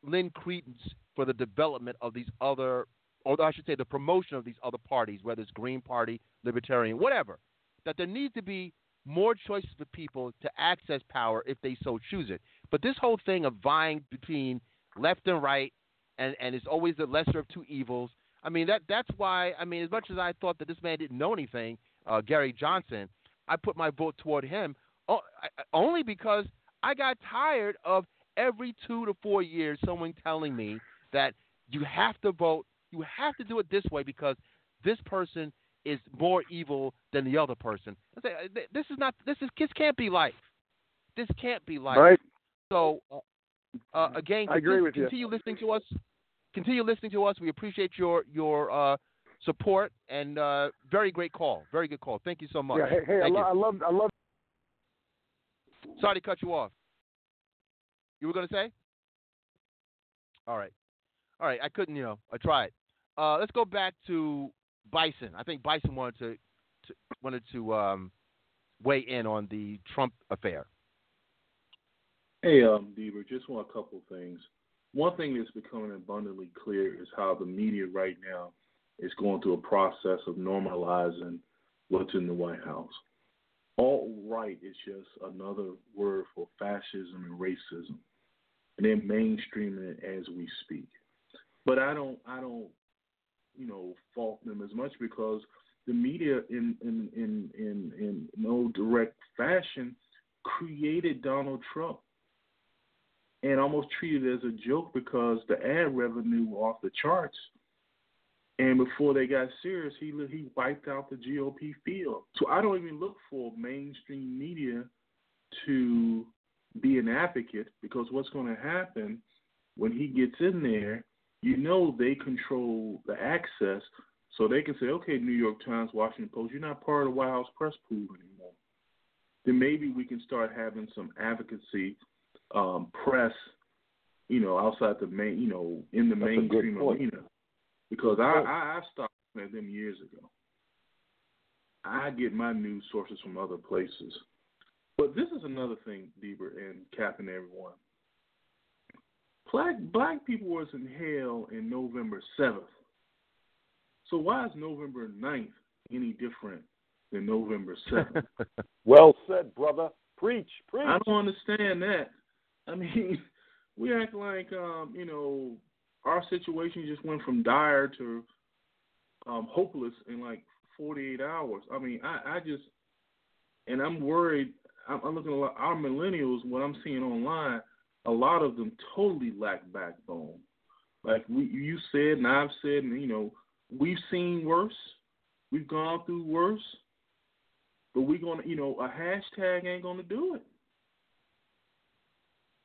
lend credence for the development of these other, or I should say, the promotion of these other parties, whether it's Green Party, Libertarian, whatever. That there needs to be more choices for people to access power if they so choose it. But this whole thing of vying between left and right, and and it's always the lesser of two evils. I mean that that's why I mean as much as I thought that this man didn't know anything, uh, Gary Johnson, I put my vote toward him o- only because I got tired of every two to four years someone telling me that you have to vote, you have to do it this way because this person is more evil than the other person. I say, uh, this is not this is this can't be life. This can't be life. Right. So uh, uh, again, I agree continue- with you. Continue listening to us. Continue listening to us. We appreciate your your uh, support and uh, very great call. Very good call. Thank you so much. Yeah. Hey, hey I, lo- I love I love. Sorry to cut you off. You were going to say? All right. All right. I couldn't, you know, I tried. Uh, let's go back to Bison. I think Bison wanted to, to wanted to um, weigh in on the Trump affair. Hey, um, D-Burt, just want a couple things. One thing that's becoming abundantly clear is how the media right now is going through a process of normalizing what's in the White House. Alt right is just another word for fascism and racism, and they're mainstreaming it as we speak. But I don't, I don't, you know, fault them as much because the media, in in in in, in no direct fashion, created Donald Trump and almost treated it as a joke because the ad revenue off the charts. And before they got serious, he he wiped out the GOP field. So I don't even look for mainstream media to be an advocate because what's going to happen when he gets in there, you know they control the access, so they can say, okay, New York Times, Washington Post, you're not part of the White House press pool anymore. Then maybe we can start having some advocacy um, press, you know, outside the main, you know, in the That's mainstream arena. Because I, I, I stopped at them years ago. I get my news sources from other places. But this is another thing, D-Burt and Cap and everyone. Black black people was in hell in November seventh. So why is November 9th any different than November seventh? Well said, brother. Preach, preach. I don't understand that. I mean, we act like um, you know our situation just went from dire to um, hopeless in like 48 hours. I mean, I, I just and I'm worried. I'm, I'm looking at our millennials. What I'm seeing online, a lot of them totally lack backbone. Like we, you said, and I've said, and you know, we've seen worse. We've gone through worse. But we're gonna, you know, a hashtag ain't gonna do it.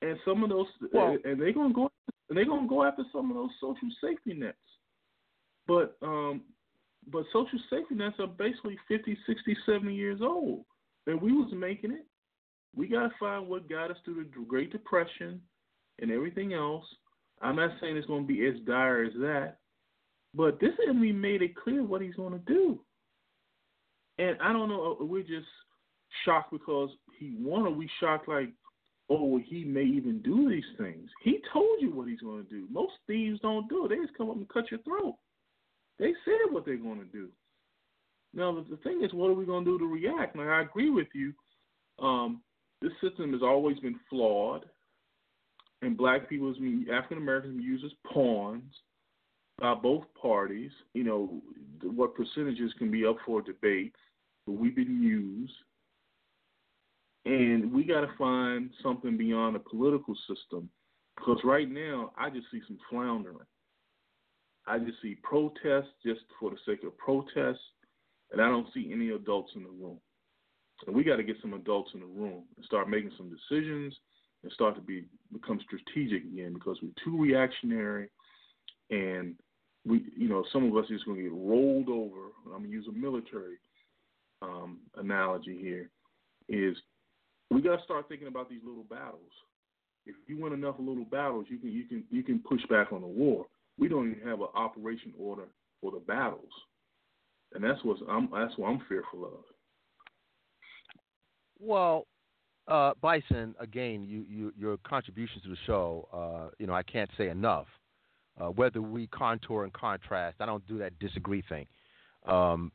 and some of those, Well- and they're gonna go, and they're gonna go after some of those social safety nets. But um, but social safety nets are basically 50, 60, 70 years old, and we was making it. We gotta find what got us through the Great Depression and everything else. I'm not saying it's gonna be as dire as that, but this enemy made it clear what he's gonna do. And I don't know, we're just shocked because he won, or we shocked like, oh, he may even do these things. He told you what he's going to do. Most thieves don't do it. They just come up and cut your throat. They said what they're going to do. Now, the, the thing is, what are we going to do to react? Now, I agree with you. Um, this system has always been flawed, and black people, African Americans, used as pawns by both parties. You know, what percentages can be up for debate, but we've been used. And we got to find something beyond the political system because right now I just see some floundering. I just see protests just for the sake of protests, and I don't see any adults in the room. And we got to get some adults in the room and start making some decisions and start to be become strategic again because we're too reactionary and we you know some of us are just going to get rolled over. I'm going to use a military um, analogy here. Is we got to start thinking about these little battles. If you win enough little battles, you can you can you can push back on the war. We don't even have an operation order for the battles, and that's what I'm that's what I'm fearful of. Well, uh, Bison, again, you, you, your contributions to the show, uh, you know, I can't say enough. Uh, whether we contour and contrast, I don't do that disagree thing. Um,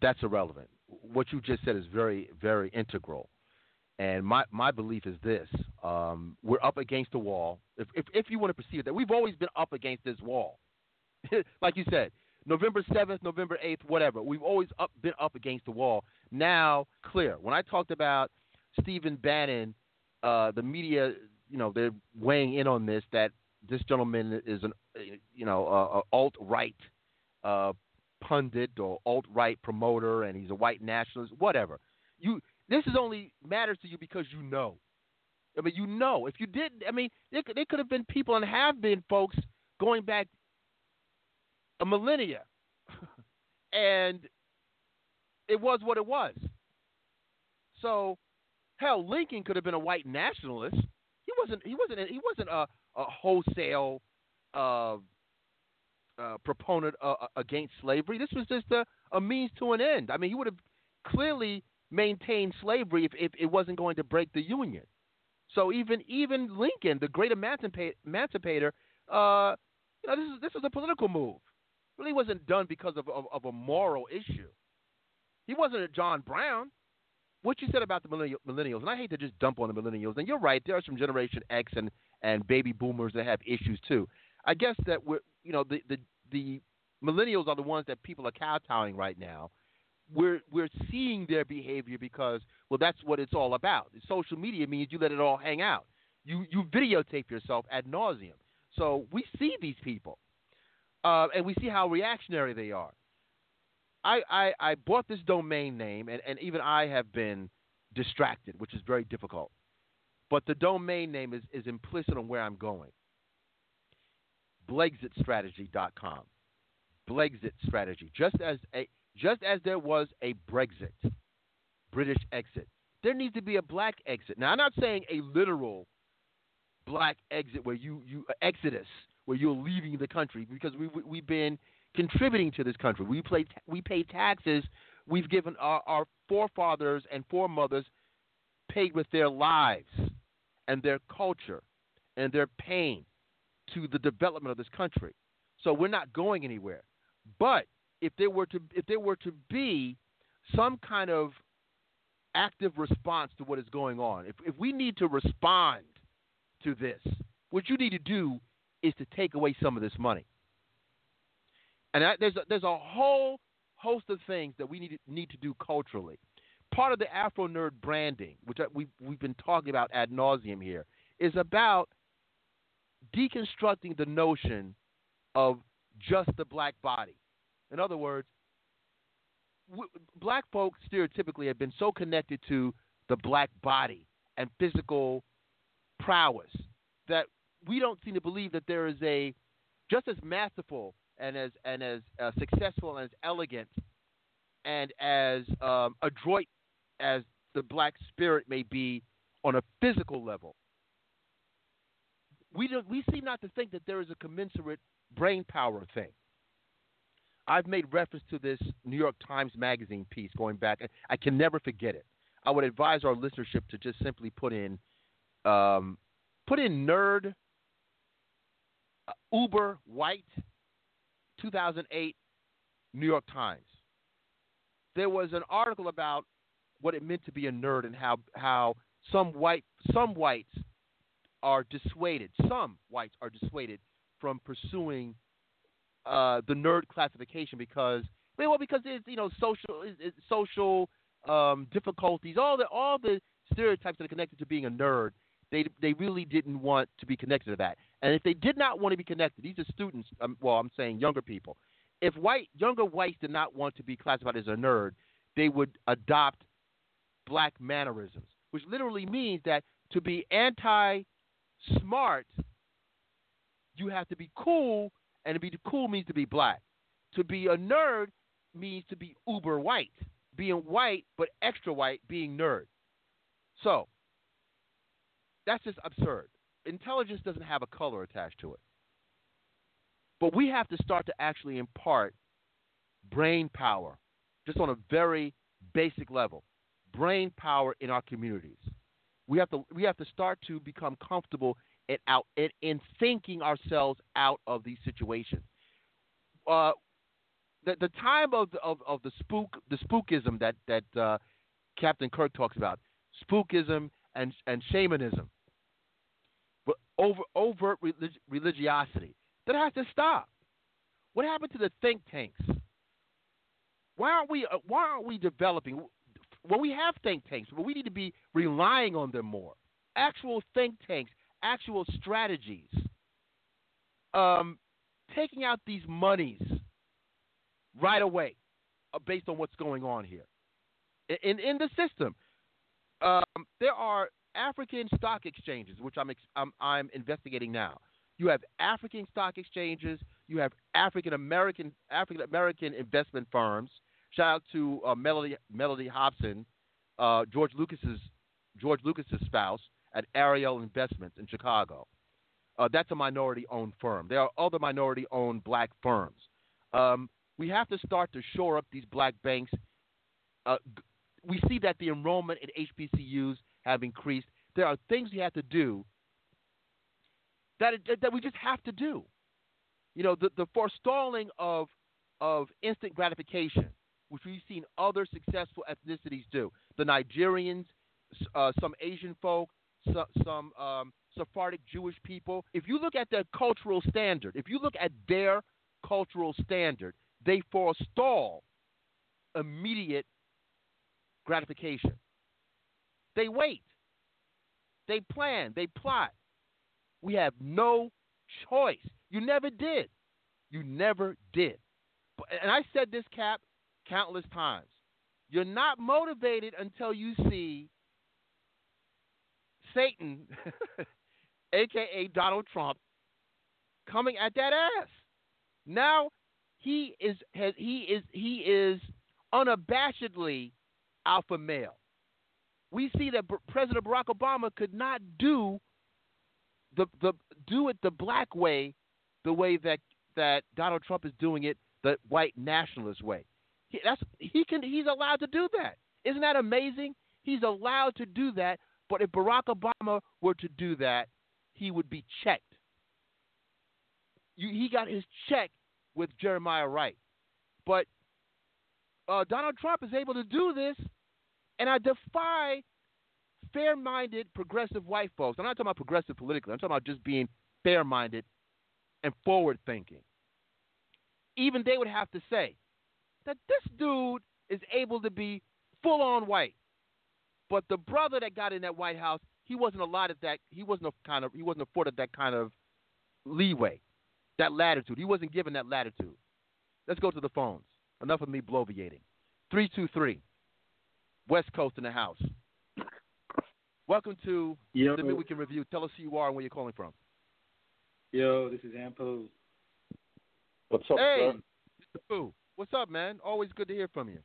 that's irrelevant. What you just said is very, very integral. And my, my belief is this um, we're up against the wall. If, if, if you want to perceive that, we've always been up against this wall. like you said, November 7th, November 8th, whatever. We've always up, been up against the wall. Now, clear. When I talked about Stephen Bannon, uh, the media, you know, they're weighing in on this that this gentleman is an, you know, uh, alt right uh, pundit or alt right promoter, and he's a white nationalist, whatever. You, this is only matters to you because you know. I mean, you know. If you didn't, I mean, there there could have been people and have been folks going back a millennia, and it was what it was. So, hell, Lincoln could have been a white nationalist. He wasn't. He wasn't. He wasn't a, a wholesale uh, uh, proponent uh, against slavery. This was just a, a means to an end. I mean, he would have clearly maintained slavery if, if it wasn't going to break the Union. So even even Lincoln, the great emancipator, emancipator uh, you know, this is this was a political move. Really wasn't done because of, of, of a moral issue. He wasn't a John Brown. What you said about the millennials, and I hate to just dump on the millennials, and you're right. There are some Generation X and, and baby boomers that have issues too. I guess that we're, you know, the, the the millennials are the ones that people are kowtowing right now. We're we're seeing their behavior because well, that's what it's all about. Social media means you let it all hang out. You you videotape yourself ad nauseum. So we see these people, uh, and we see how reactionary they are. I, I, I bought this domain name, and, and even I have been distracted, which is very difficult. But the domain name is, is implicit on where I'm going. Blexitstrategy.com. Blexit strategy. Just as a just as there was a Brexit, British exit, there needs to be a black exit. Now I'm not saying a literal black exit where you you exodus where you're leaving the country because we, we we've been contributing to this country. We pay we pay taxes. We've given our, our forefathers and foremothers paid with their lives and their culture and their pain to the development of this country. So we're not going anywhere. But if there were to if there were to be some kind of active response to what is going on, if if we need to respond to this, what you need to do is to take away some of this money. And I, there's a, there's a whole host of things that we need to, need to do culturally. Part of the Afronerd branding, which we've we've been talking about ad nauseum here, is about deconstructing the notion of just the black body. In other words, w- black folks stereotypically have been so connected to the black body and physical prowess that we don't seem to believe that there is a just as masterful and as and as uh, successful and as elegant and as um, adroit as the black spirit may be on a physical level. We don't, we seem not to think that there is a commensurate brain power thing. I've made reference to this New York Times Magazine piece going back. I can never forget it. I would advise our listenership to just simply put in, um, put in nerd, uber white, 2008 New York Times. There was an article about what it meant to be a nerd and how how some white some whites are dissuaded. Some whites are dissuaded from pursuing uh, the nerd classification because well because it's you know social social um, difficulties all the all the stereotypes that are connected to being a nerd they they really didn't want to be connected to that and if they did not want to be connected these are students um, well I'm saying younger people if white younger whites did not want to be classified as a nerd they would adopt black mannerisms which literally means that to be anti smart you have to be cool and to be cool means to be black. To be a nerd means to be uber white. Being white but extra white, being nerd. So that's just absurd. Intelligence doesn't have a color attached to it. But we have to start to actually impart brain power, just on a very basic level, brain power in our communities. We have to we have to start to become comfortable and out in, in thinking ourselves out of these situations. Uh, the the time of the, of, of the spook the spookism that that uh, Captain Kirk talks about spookism and and shamanism, over overt relig- religiosity that has to stop. What happened to the think tanks? Why aren't we uh, why aren't we developing? Well, we have think tanks, but we need to be relying on them more. Actual think tanks actual strategies. Um, taking out these monies right away uh, based on what's going on here. In, in the system, um, there are African stock exchanges, which I'm, I'm, I'm investigating now. You have African stock exchanges. You have African American African American investment firms. Shout out to uh, Mellody Mellody Hobson, uh, George Lucas's George Lucas's spouse, at Ariel Investments in Chicago. Uh, that's a minority owned firm. There are other minority owned black firms. Um, we have to start to shore up these black banks. Uh, we see that the enrollment in HBCUs have increased. There are things we have to do that, that we just have to do. You know, the, the forestalling of, of instant gratification, which we've seen other successful ethnicities do. The Nigerians, uh, some Asian folk, some um, Sephardic Jewish people. If you look at their cultural standard, if you look at their cultural standard, they forestall immediate gratification. They wait. They plan. They plot. We have no choice. You never did. You never did. And I said this, Cap, countless times. You're not motivated until you see Satan, aka Donald Trump, coming at that ass. Now he is has, he is he is unabashedly alpha male. We see that President Barack Obama could not do the the do it the black way, the way that that Donald Trump is doing it, the white nationalist way. He, that's he can he's allowed to do that. Isn't that amazing? He's allowed to do that but if Barack Obama were to do that, he would be checked. You, he got his check with Jeremiah Wright. But uh, Donald Trump is able to do this, and I defy fair minded progressive white folks. I'm not talking about progressive politically, I'm talking about just being fair minded and forward thinking. Even they would have to say that this dude is able to be full on white. But the brother that got in that White House, he wasn't allotted that. He wasn't kind of. He wasn't afforded that kind of leeway, that latitude. He wasn't given that latitude. Let's go to the phones. Enough of me bloviating. Three two three. West Coast in the house. Welcome to Yo. the Midweek in Review. Tell us who you are and where you're calling from. Yo, this is Ampo. What's up, hey, Mr. Pooh. What's up, man? Always good to hear from you.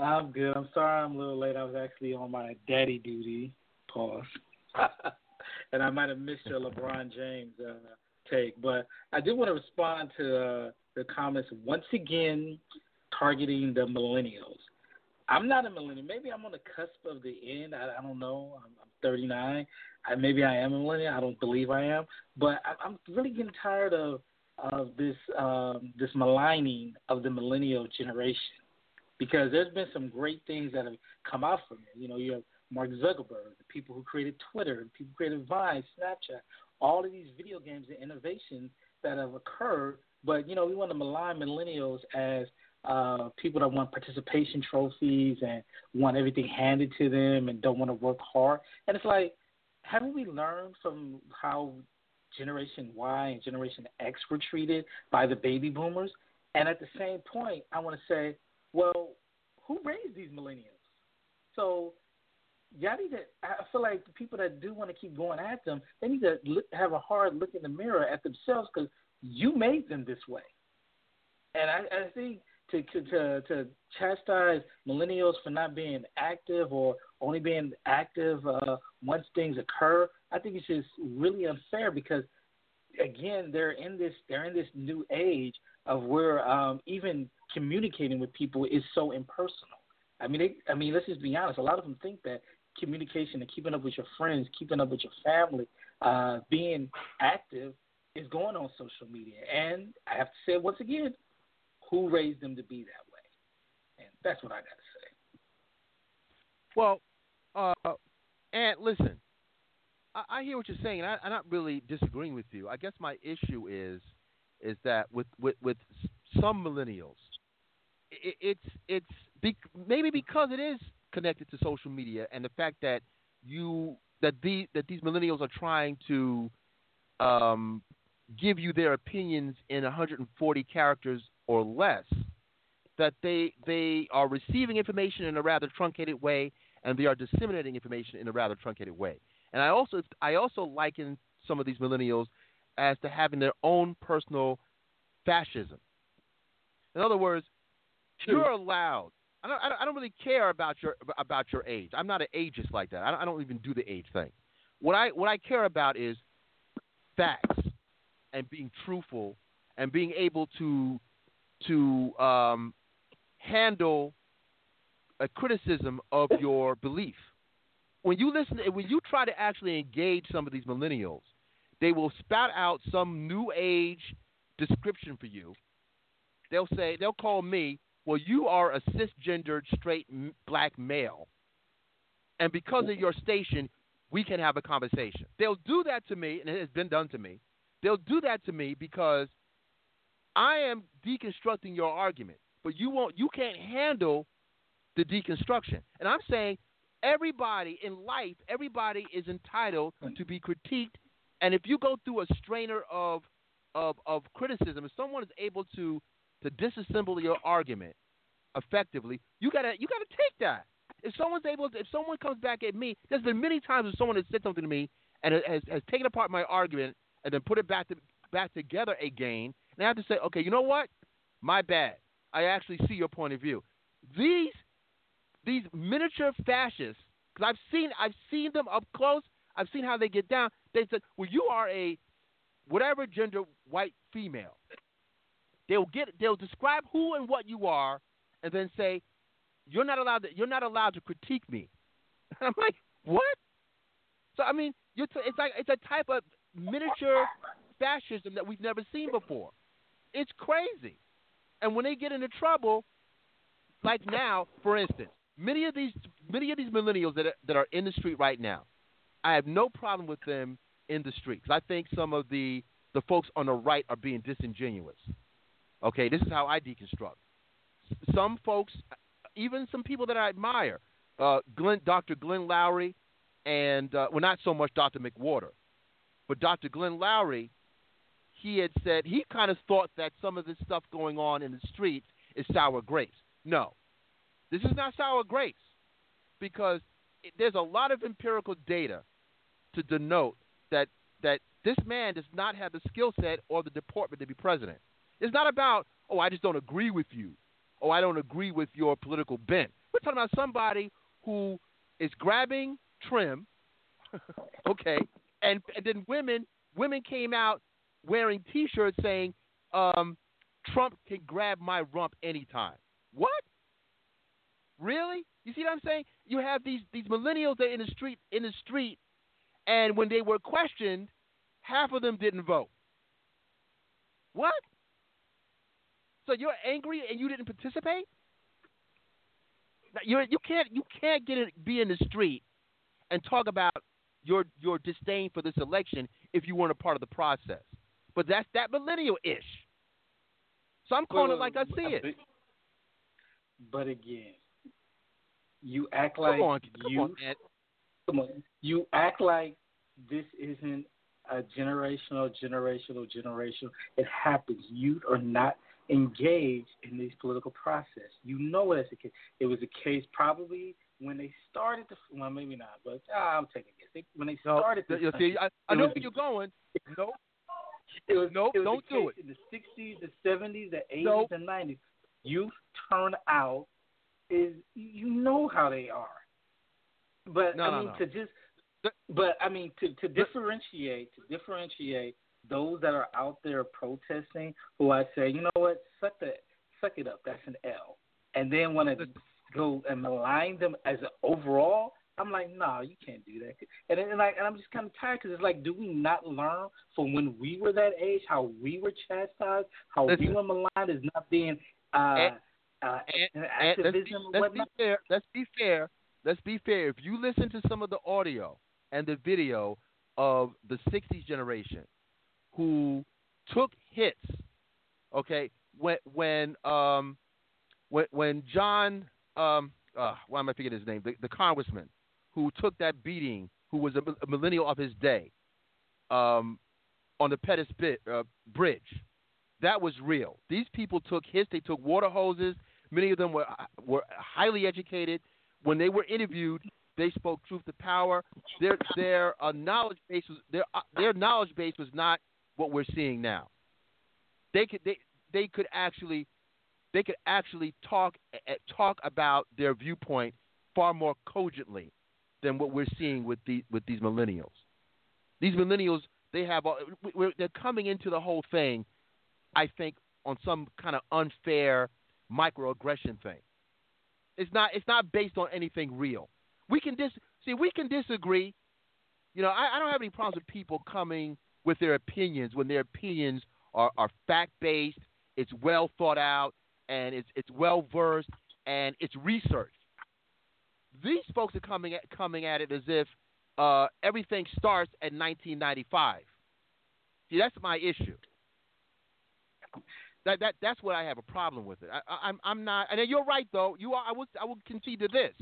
I'm good. I'm sorry I'm a little late. I was actually on my daddy duty. Pause. and I might have missed your LeBron James uh, take, but I do want to respond to uh, the comments once again targeting the millennials. I'm not a millennial. Maybe I'm on the cusp of the end. I, I don't know. I'm, I'm 39. I, maybe I am a millennial. I don't believe I am, but I, I'm really getting tired of of this um, this maligning of the millennial generation because there's been some great things that have come out from it. You know, you have Mark Zuckerberg, the people who created Twitter, the people who created Vine, Snapchat, all of these video games and innovations that have occurred. But you know, we want to malign millennials as uh, people that want participation trophies and want everything handed to them and don't want to work hard. And it's like, haven't we learned from how Generation Y and Generation X were treated by the baby boomers? And at the same point, I want to say, well, who raised these millennials? So y'all need to. I feel like the people that do want to keep going at them, they need to look, have a hard look in the mirror at themselves because you made them this way. And I, I think to, to to chastise millennials for not being active or only being active uh, once things occur, I think it's just really unfair because again they're in this they're in this new age of where um, even communicating with people is so impersonal. I mean, they, I mean, let's just be honest. A lot of them think that communication and keeping up with your friends, keeping up with your family, uh, being active is going on social media. And I have to say once again, who raised them to be that way? And that's what I got to say. Well, uh, listen, I, I hear what you're saying, and I, I'm not really disagreeing with you. I guess my issue is is that with with, with some millennials, it, it's it's be, maybe because it is connected to social media and the fact that you that the that these millennials are trying to um, give you their opinions in 140 characters or less, that they they are receiving information in a rather truncated way and they are disseminating information in a rather truncated way. And I also I also liken some of these millennials as to having their own personal fascism. In other words, you're allowed. I don't, I don't really care about your about your age. I'm not an ageist like that. I don't, I don't even do the age thing. What I what I care about is facts and being truthful and being able to to um, handle a criticism of your belief. When you listen, when you try to actually engage some of these millennials, they will spout out some new age description for you. They'll say, they'll call me, well, you are a cisgendered straight black male, and because of your station, we can have a conversation. They'll do that to me, and it has been done to me. They'll do that to me because I am deconstructing your argument, but you won't. You can't handle the deconstruction. And I'm saying everybody in life, everybody is entitled to be critiqued. And if you go through a strainer of of, of criticism, if someone is able to to disassemble your argument effectively, you gotta you gotta take that. If someone's able, to, if someone comes back at me, there's been many times when someone has said something to me and has, has taken apart my argument and then put it back to back together again, and I have to say, okay, you know what? My bad. I actually see your point of view. These these miniature fascists, because I've seen I've seen them up close. I've seen how they get down. They said, well, you are a whatever gender white female. They'll get they'll describe who and what you are, and then say, you're not allowed to you're not allowed to critique me. And I'm like, what? So I mean, t- it's like it's a type of miniature fascism that we've never seen before. It's crazy. And when they get into trouble, like now, for instance, many of these many of these millennials that are, that are in the street right now, I have no problem with them in the street because I think some of the the folks on the right are being disingenuous. Okay, this is how I deconstruct. Some folks, even some people that I admire, uh, Glenn, Dr. Glenn Loury, and uh, well, not so much Dr. McWhorter, but Dr. Glenn Loury, he had said he kind of thought that some of this stuff going on in the streets is sour grapes. No, this is not sour grapes because there's a lot of empirical data to denote that that this man does not have the skill set or the deportment to be president. It's not about oh I just don't agree with you, oh I don't agree with your political bent. We're talking about somebody who is grabbing trim, okay, and, and then women women came out wearing T-shirts saying um, Trump can grab my rump anytime. What? Really? You see what I'm saying? You have these these millennials that are in the street in the street, and when they were questioned, half of them didn't vote. What? So you're angry and you didn't participate? You you can't you can't get it, be in the street and talk about your your disdain for this election if you weren't a part of the process. But that's that millennial ish. So I'm calling it like I see it. But again, you act like Come on, come you on, come on, you act like this isn't a generational, generational, generational. It happens. You are not engaged in this political process. You know that's the case. It was a case probably when they started the well, maybe not, but ah, I'm taking a guess. They, when they No, started this, you see, I, I know where you're going. No, It was Nope, it was don't do case In the '60s, the '70s, the '80s, Nope. and '90s, youth turnout is you know how they are. But No, I no, mean no. to just, but I mean to to differentiate to differentiate those that are out there protesting, who I say, you know what, suck the suck it up, that's an L, and then want to go and malign them as an overall. I'm like, no, you can't do that. And and like, and I'm just kind of tired because it's like, do we not learn from when we were that age how we were chastised, how we Listen. were maligned as not being uh, And- uh, and activism let's be, and let's be fair. Let's be fair. Let's be fair. If you listen to some of the audio and the video of the '60s generation who took hits, okay, when when um when when John um uh, why am I forgetting his name? The, the congressman who took that beating, who was a, a millennial of his day, um, on the Pettus bit, uh, Bridge. That was real. These people took hits. They took water hoses. Many of them were were highly educated. When they were interviewed, they spoke truth to power. Their their uh, knowledge base was their uh, their knowledge base was not what we're seeing now. They could they they could actually they could actually talk eh, talk about their viewpoint far more cogently than what we're seeing with the with these millennials. These millennials they have they're coming into the whole thing, I think, on some kind of unfair microaggression thing. It's not it's not based on anything real. We can dis see we can disagree. You know, I, I don't have any problems with people coming with their opinions when their opinions are, are fact based, it's well thought out, and it's it's well versed and it's researched. These folks are coming at coming at it as if uh, everything starts at 1995. See, that's my issue. That that that's what I have a problem with it. I, I, I'm I'm not, and you're right though. You are. I will I will concede to this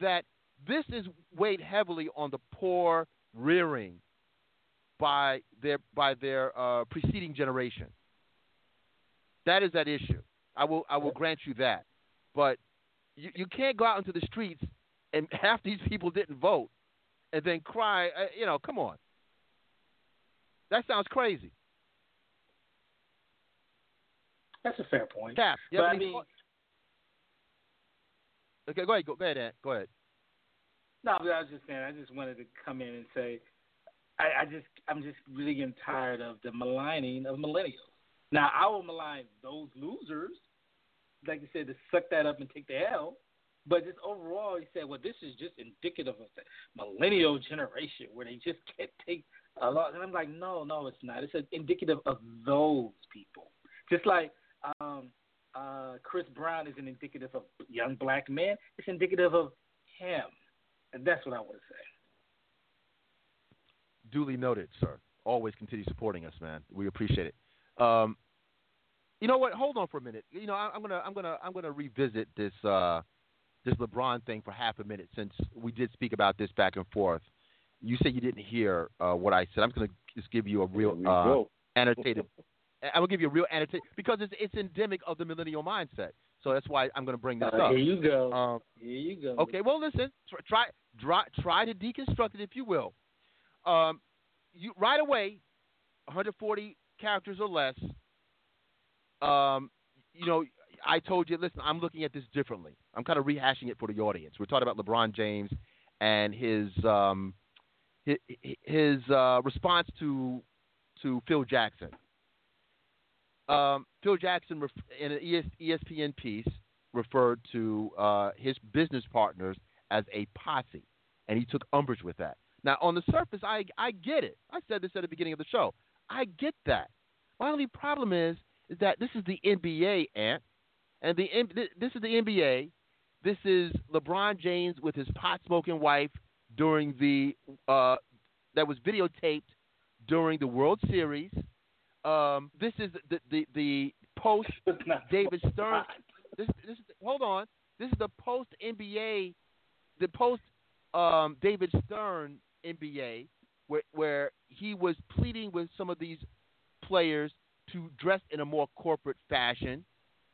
that this is weighed heavily on the poor rearing by their by their uh, preceding generation. That is that issue. I will I will grant you that, but you, you can't go out into the streets and half these people didn't vote, and then cry. Uh, you know, come on. That sounds crazy. That's a fair point. Cap, you but I mean, thoughts? Okay, go ahead. Go, go ahead, Ant. Go ahead. No, but I was just saying. I just wanted to come in and say, I, I just, I'm just really getting tired of the maligning of millennials. Now, I will malign those losers, like you said, to suck that up and take the L. But just overall, he said, well, this is just indicative of the millennial generation where they just can't take a lot. And I'm like, no, no, it's not. It's indicative of those people. Just like um, uh, Chris Brown isn't indicative of young black men. It's indicative of him. And that's what I want to say. Duly noted, sir. Always continue supporting us, man. We appreciate it. Um, you know what? Hold on for a minute. You know, I, I'm gonna, I'm gonna, I'm gonna revisit this, uh, this LeBron thing for half a minute since we did speak about this back and forth. You said you didn't hear uh, what I said. I'm gonna just give you a real uh, annotated. I will give you a real annotated because it's it's endemic of the millennial mindset. So that's why I'm going to bring this Uh, up. here you go. Um, Here you go. Okay, well, listen. Try, try, try to deconstruct it if you will. Um, you right away, 140 characters or less. Um, you know, I told you. Listen, I'm looking at this differently. I'm kind of rehashing it for the audience. We're talking about LeBron James and his um, his, his uh, response to to Phil Jackson. Um, Phil Jackson, in an ES- ESPN piece, referred to uh, his business partners as a posse, and he took umbrage with that. Now, on the surface, I I get it. I said this at the beginning of the show. I get that. My only problem is is that this is the NBA, Ant, and the this is the NBA. This is LeBron James with his pot smoking wife during the uh, that was videotaped during the World Series. Um, this is the the, the post David Stern. This, this is, hold on. This is the post NBA, the post um, David Stern NBA, where where he was pleading with some of these players to dress in a more corporate fashion,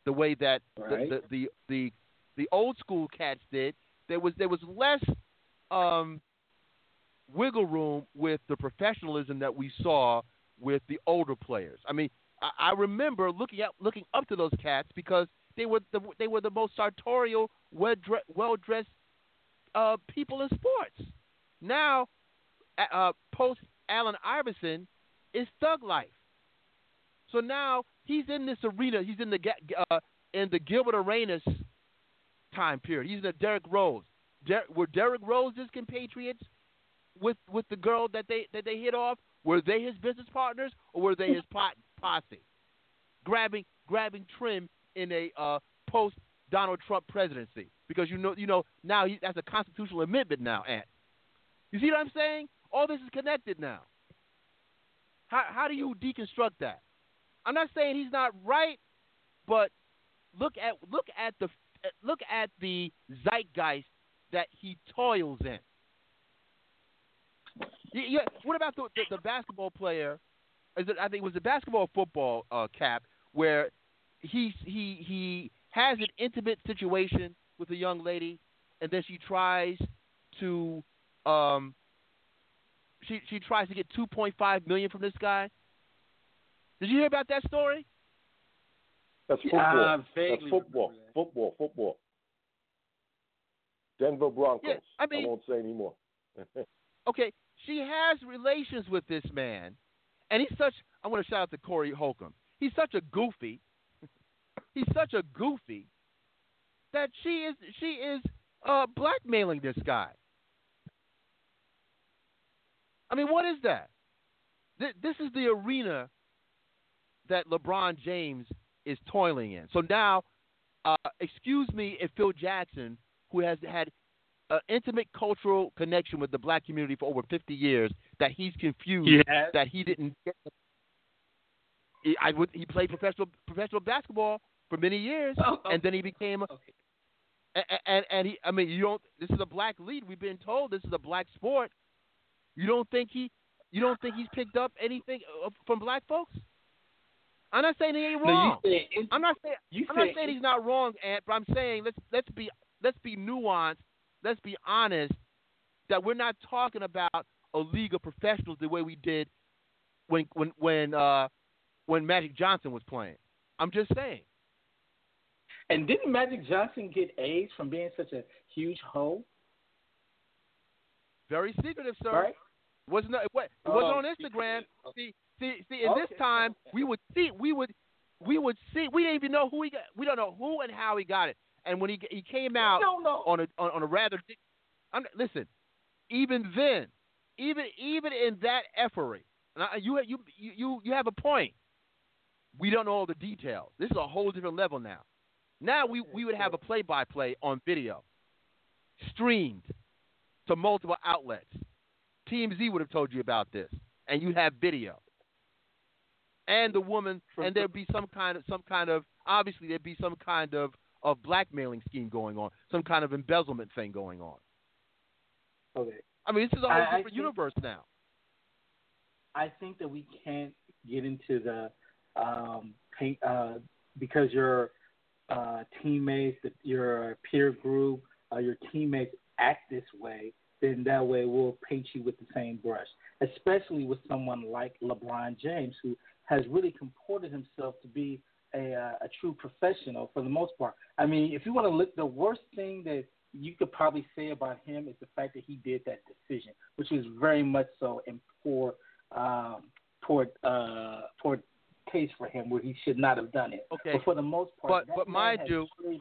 the way that Right. the, the, the the the old school cats did. There was there was less um, wiggle room with the professionalism that we saw with the older players. I mean, I, I remember looking at looking up to those cats because they were the they were the most sartorial, well well dressed uh, people in sports. Now, uh, uh, post Allen Iverson is thug life. So now he's in this arena. He's in the uh, in the Gilbert Arenas time period. He's the Derrick Rose. Der- were Derrick Rose's compatriots with with the girl that they that they hit off? Were they his business partners or were they his pot, posse? Grabbing grabbing trim in a uh, post Donald Trump presidency because you know you know now he, that's a constitutional amendment now. Ant, you see what I'm saying? All this is connected now. How how do you deconstruct that? I'm not saying he's not right, but look at look at the look at the zeitgeist that he toils in. Yeah, what about the, the, the basketball player? Is it, I think it was the basketball football uh, cap where he he he has an intimate situation with a young lady, and then she tries to um she she tries to get 2.5 million from this guy. Did you hear about that story? That's football. I That's vaguely football. Football. Football. Denver Broncos. Yeah, I mean- won't say anymore. Okay, she has relations with this man, and he's such. I want to shout out to Corey Holcomb. He's such a goofy. he's such a goofy that she is she is uh, blackmailing this guy. I mean, what is that? Th- this is the arena that LeBron James is toiling in. So now, uh, excuse me if Phil Jackson, who has had an intimate cultural connection with the black community for over 50 years, that he's confused Yes. that he didn't get. He, I would, he played professional professional basketball for many years, and then he became. a And, and and he, I mean, you don't. This is a black lead. We've been told this is a black sport. You don't think he, you don't think he's picked up anything uh, from black folks? I'm not saying he ain't No, wrong. said I'm not saying I'm not saying he's not wrong, Ant, but I'm saying let's let's be let's be nuanced. Let's be honest that we're not talking about a league of professionals the way we did when when when uh when Magic Johnson was playing. I'm just saying. And didn't Magic Johnson get AIDS from being such a huge hoe? Very secretive, sir. Right? Wasn't it, what, it Oh, wasn't on Instagram. See, see, see. In this time, we would see, we would, we would see. We didn't even know who he got. We don't know who and how he got it. And when he he came out on a on, on a rather, I'm, listen, even then, even even in that effery, and I, you you you you have a point. We don't know all the details. This is a whole different level now. Now we we would have a play by play on video, streamed to multiple outlets. TMZ would have told you about this, and you have video. And the woman, and there'd be some kind of some kind of obviously there'd be some kind of of blackmailing scheme going on, some kind of embezzlement thing going on. Okay. I mean, this is a whole I- I different think- universe now. I think that we can't get into the um, paint uh, because you're uh, teammates, your peer group, uh, your teammates act this way, then that way we'll paint you with the same brush. Especially with someone like LeBron James, who has really comported himself to be a, uh, a true professional for the most part. I mean, if you want to look, the worst thing that you could probably say about him is the fact that he did that decision, which was very much so in poor, um, poor, uh, poor taste for him, where he should not have done it. Okay. But for the most part, But but mind you, truly-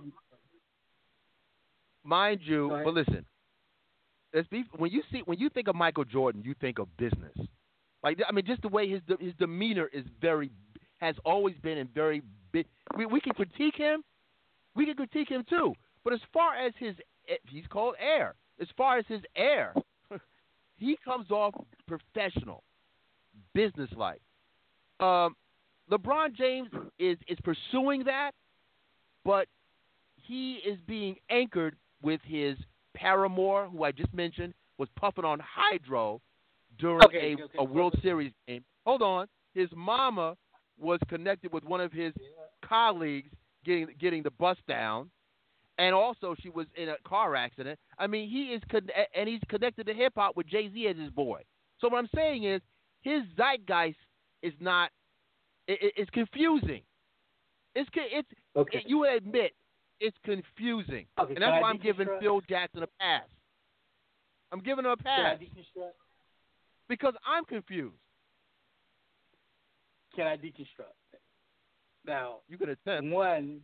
mind you, but listen, let's be when you see when you think of Michael Jordan, you think of business. Like I mean, just the way his his demeanor is very has always been and very big. We we can critique him, we can critique him too. But as far as his he's called air. As far as his air, he comes off professional, businesslike. Um, LeBron James is is pursuing that, but he is being anchored with his paramour, who I just mentioned, was puffing on hydro during Okay, a, okay, okay. a World Series game. Hold on, his mama was connected with one of his colleagues getting getting the bus down, and also she was in a car accident. I mean, he is con- and he's connected to hip hop with Jay Z as his boy. So what I'm saying is, his zeitgeist is not. It, it- it's confusing. It's it's Okay. it- you admit it's confusing, Okay, and that's why I'm giving? Phil Jackson a pass. I'm giving him a Can I pass deconstruct? Because I'm confused. Can I deconstruct? Now, you can attempt. One,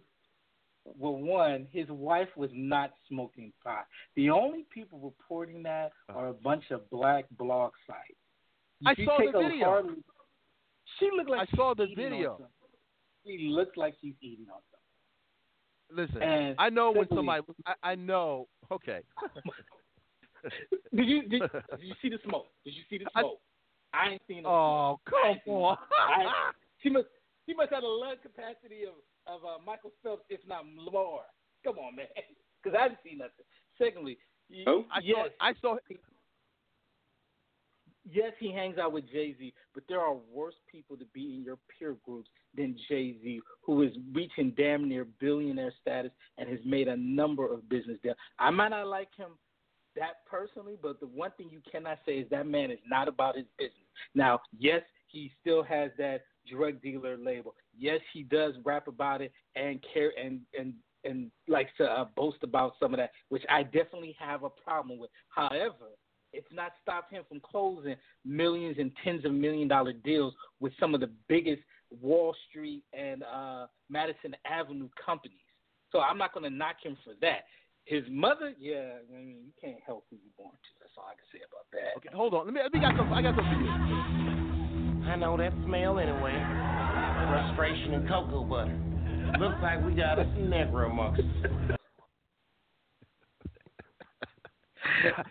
well, one, his wife was not smoking pot. The only people reporting that uh-huh. are a bunch of black blog sites. I saw the video. hard- she looked like I saw the video. She looks like she's eating on something. Listen, And I know when somebody. I, I know. Okay. Did you did, did you see the smoke? Did you see the smoke? I, ain't seen no Oh, smoke. I come on. no- I- she must she must have a lung capacity of of uh, Michael Phelps, if not more. Come on, man, because I didn't see nothing. Secondly, y- Oh? I yes, saw. I saw. yes, he hangs out with Jay Z, but there are worse people to be in your peer groups than Jay Z, who is reaching damn near billionaire status and has made a number of business deals. I might not like him that personally, but the one thing you cannot say is that man is not about his business. Now, yes, he still has that drug dealer label. Yes, he does rap about it and care and and and likes to uh, boast about some of that, which I definitely have a problem with. However, it's not stopped him from closing millions and tens of million dollar deals with some of the biggest Wall Street and uh, Madison Avenue companies. So I'm not going to knock him for that. His mother, yeah, I mean, you can't help who you're born to. That's all I can say about that. Okay, hold on. Let me. Let me got some. I got some for you. I know that smell anyway. Frustration and cocoa butter. Looks like we got us some Negro monks.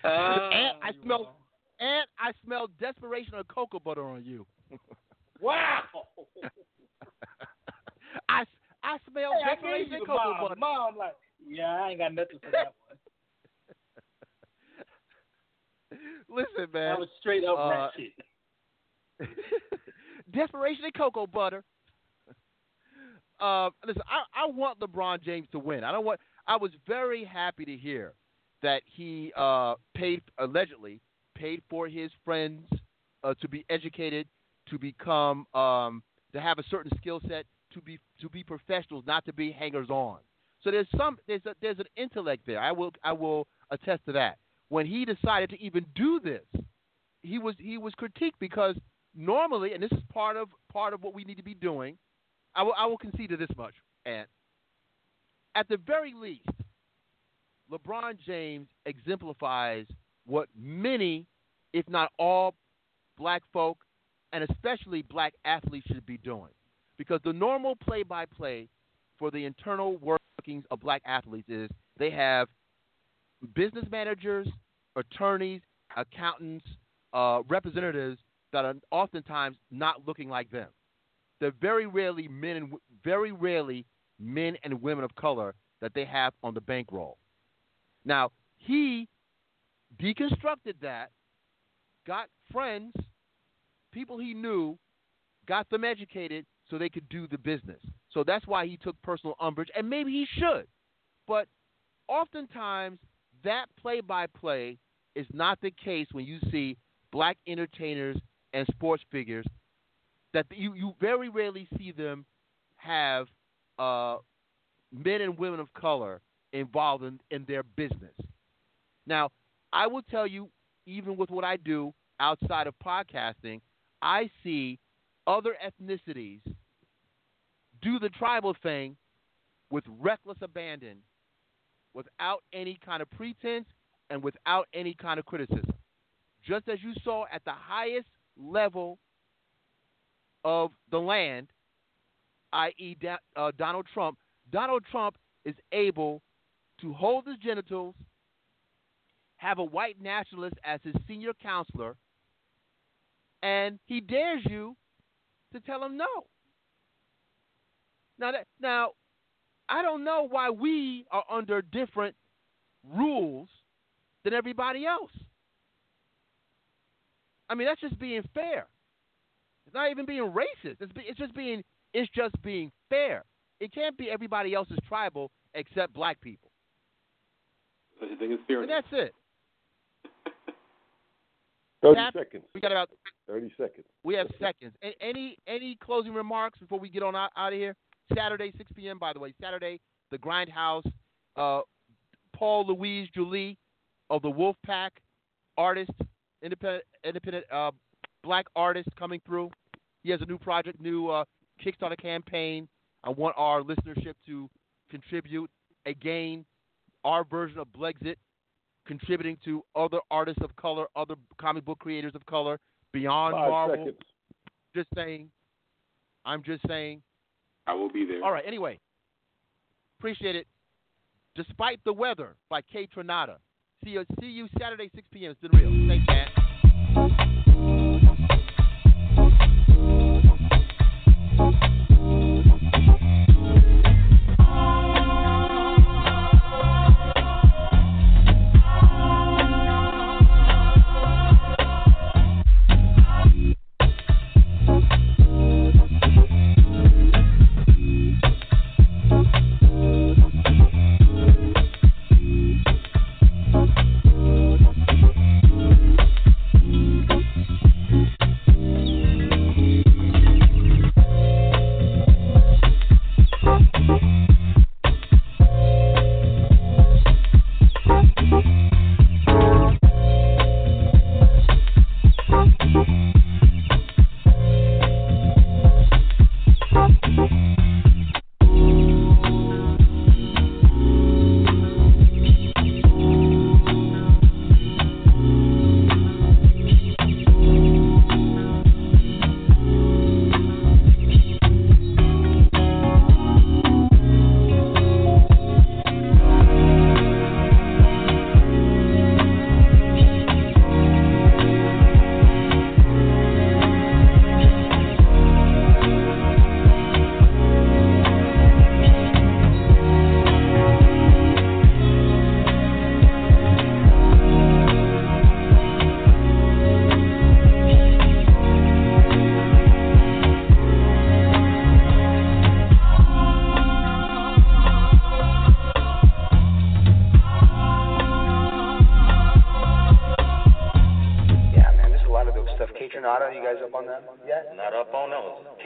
and I oh, smell. And I smell desperation of cocoa butter on you. Wow. I I smell Hey, I gave desperation you cocoa mom. butter. Mom, like, yeah, I ain't got nothing for that one. Listen, man. That was straight up uh, that shit. desperation and cocoa butter. Uh, listen, I, I want LeBron James to win. I don't want. I was very happy to hear that he uh, paid allegedly paid for his friends uh, to be educated, to become, um, to have a certain skill set, to be to be professionals, not to be hangers on. So there's some there's a, there's an intellect there. I will I will attest to that. When he decided to even do this, he was he was critiqued because normally, and this is part of part of what we need to be doing. I will I will concede to this much, and at the very least, LeBron James exemplifies what many, if not all, black folk and especially black athletes should be doing. Because the normal play by play for the internal workings of black athletes is they have business managers, attorneys, accountants, uh, representatives that are oftentimes not looking like them. They're very rarely men and very rarely men and women of color that they have on the bankroll. Now he deconstructed that, got friends, people he knew, got them educated so they could do the business. So that's why he took personal umbrage, and maybe he should. But oftentimes, that play by play is not the case when you see black entertainers and sports figures that you, you very rarely see them have uh, men and women of color involved in, in their business. Now, I will tell you, even with what I do outside of podcasting, I see other ethnicities do the tribal thing with reckless abandon, without any kind of pretense and without any kind of criticism. Just as you saw at the highest level of the land, i.e., uh, Donald Trump, Donald Trump is able to hold his genitals, have a white nationalist as his senior counselor, and he dares you to tell him no. Now that now I don't know why we are under different rules than everybody else. I mean, that's just being fair. It's not even being racist. It's, be, it's just being it's just being fair. It can't be everybody else's tribal except black people. I think it's fair. And that's it. Thirty Cap, seconds. We got about Thirty seconds. we have seconds. A- Any any closing remarks before we get on out, out of here? Saturday, 6 p.m. By the way, Saturday, the Grindhouse. Uh, Paul Louise Julie of the Wolf Pack, artist, independent, independent uh, black artist coming through. He has a new project, new uh, Kickstarter campaign. I want our listenership to contribute. Again, our version of Blexit, contributing to other artists of color, other comic book creators of color beyond Five Marvel. seconds. Just saying. I'm just saying. I will be there. All right. Anyway, appreciate it. Despite the weather by Kaytranada. See you. See you Saturday 6 p.m. It's been real. Thanks, man.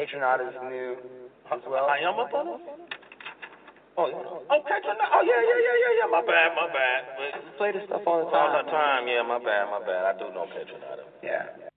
Those. Kaytranada's new as well. I am. Oh, yeah. oh, Kaytranada. Oh, yeah, yeah, yeah, yeah, yeah. My bad, my bad. But Play this stuff all the all time. the time. Yeah, my bad, my bad. I do know Catronata. Yeah.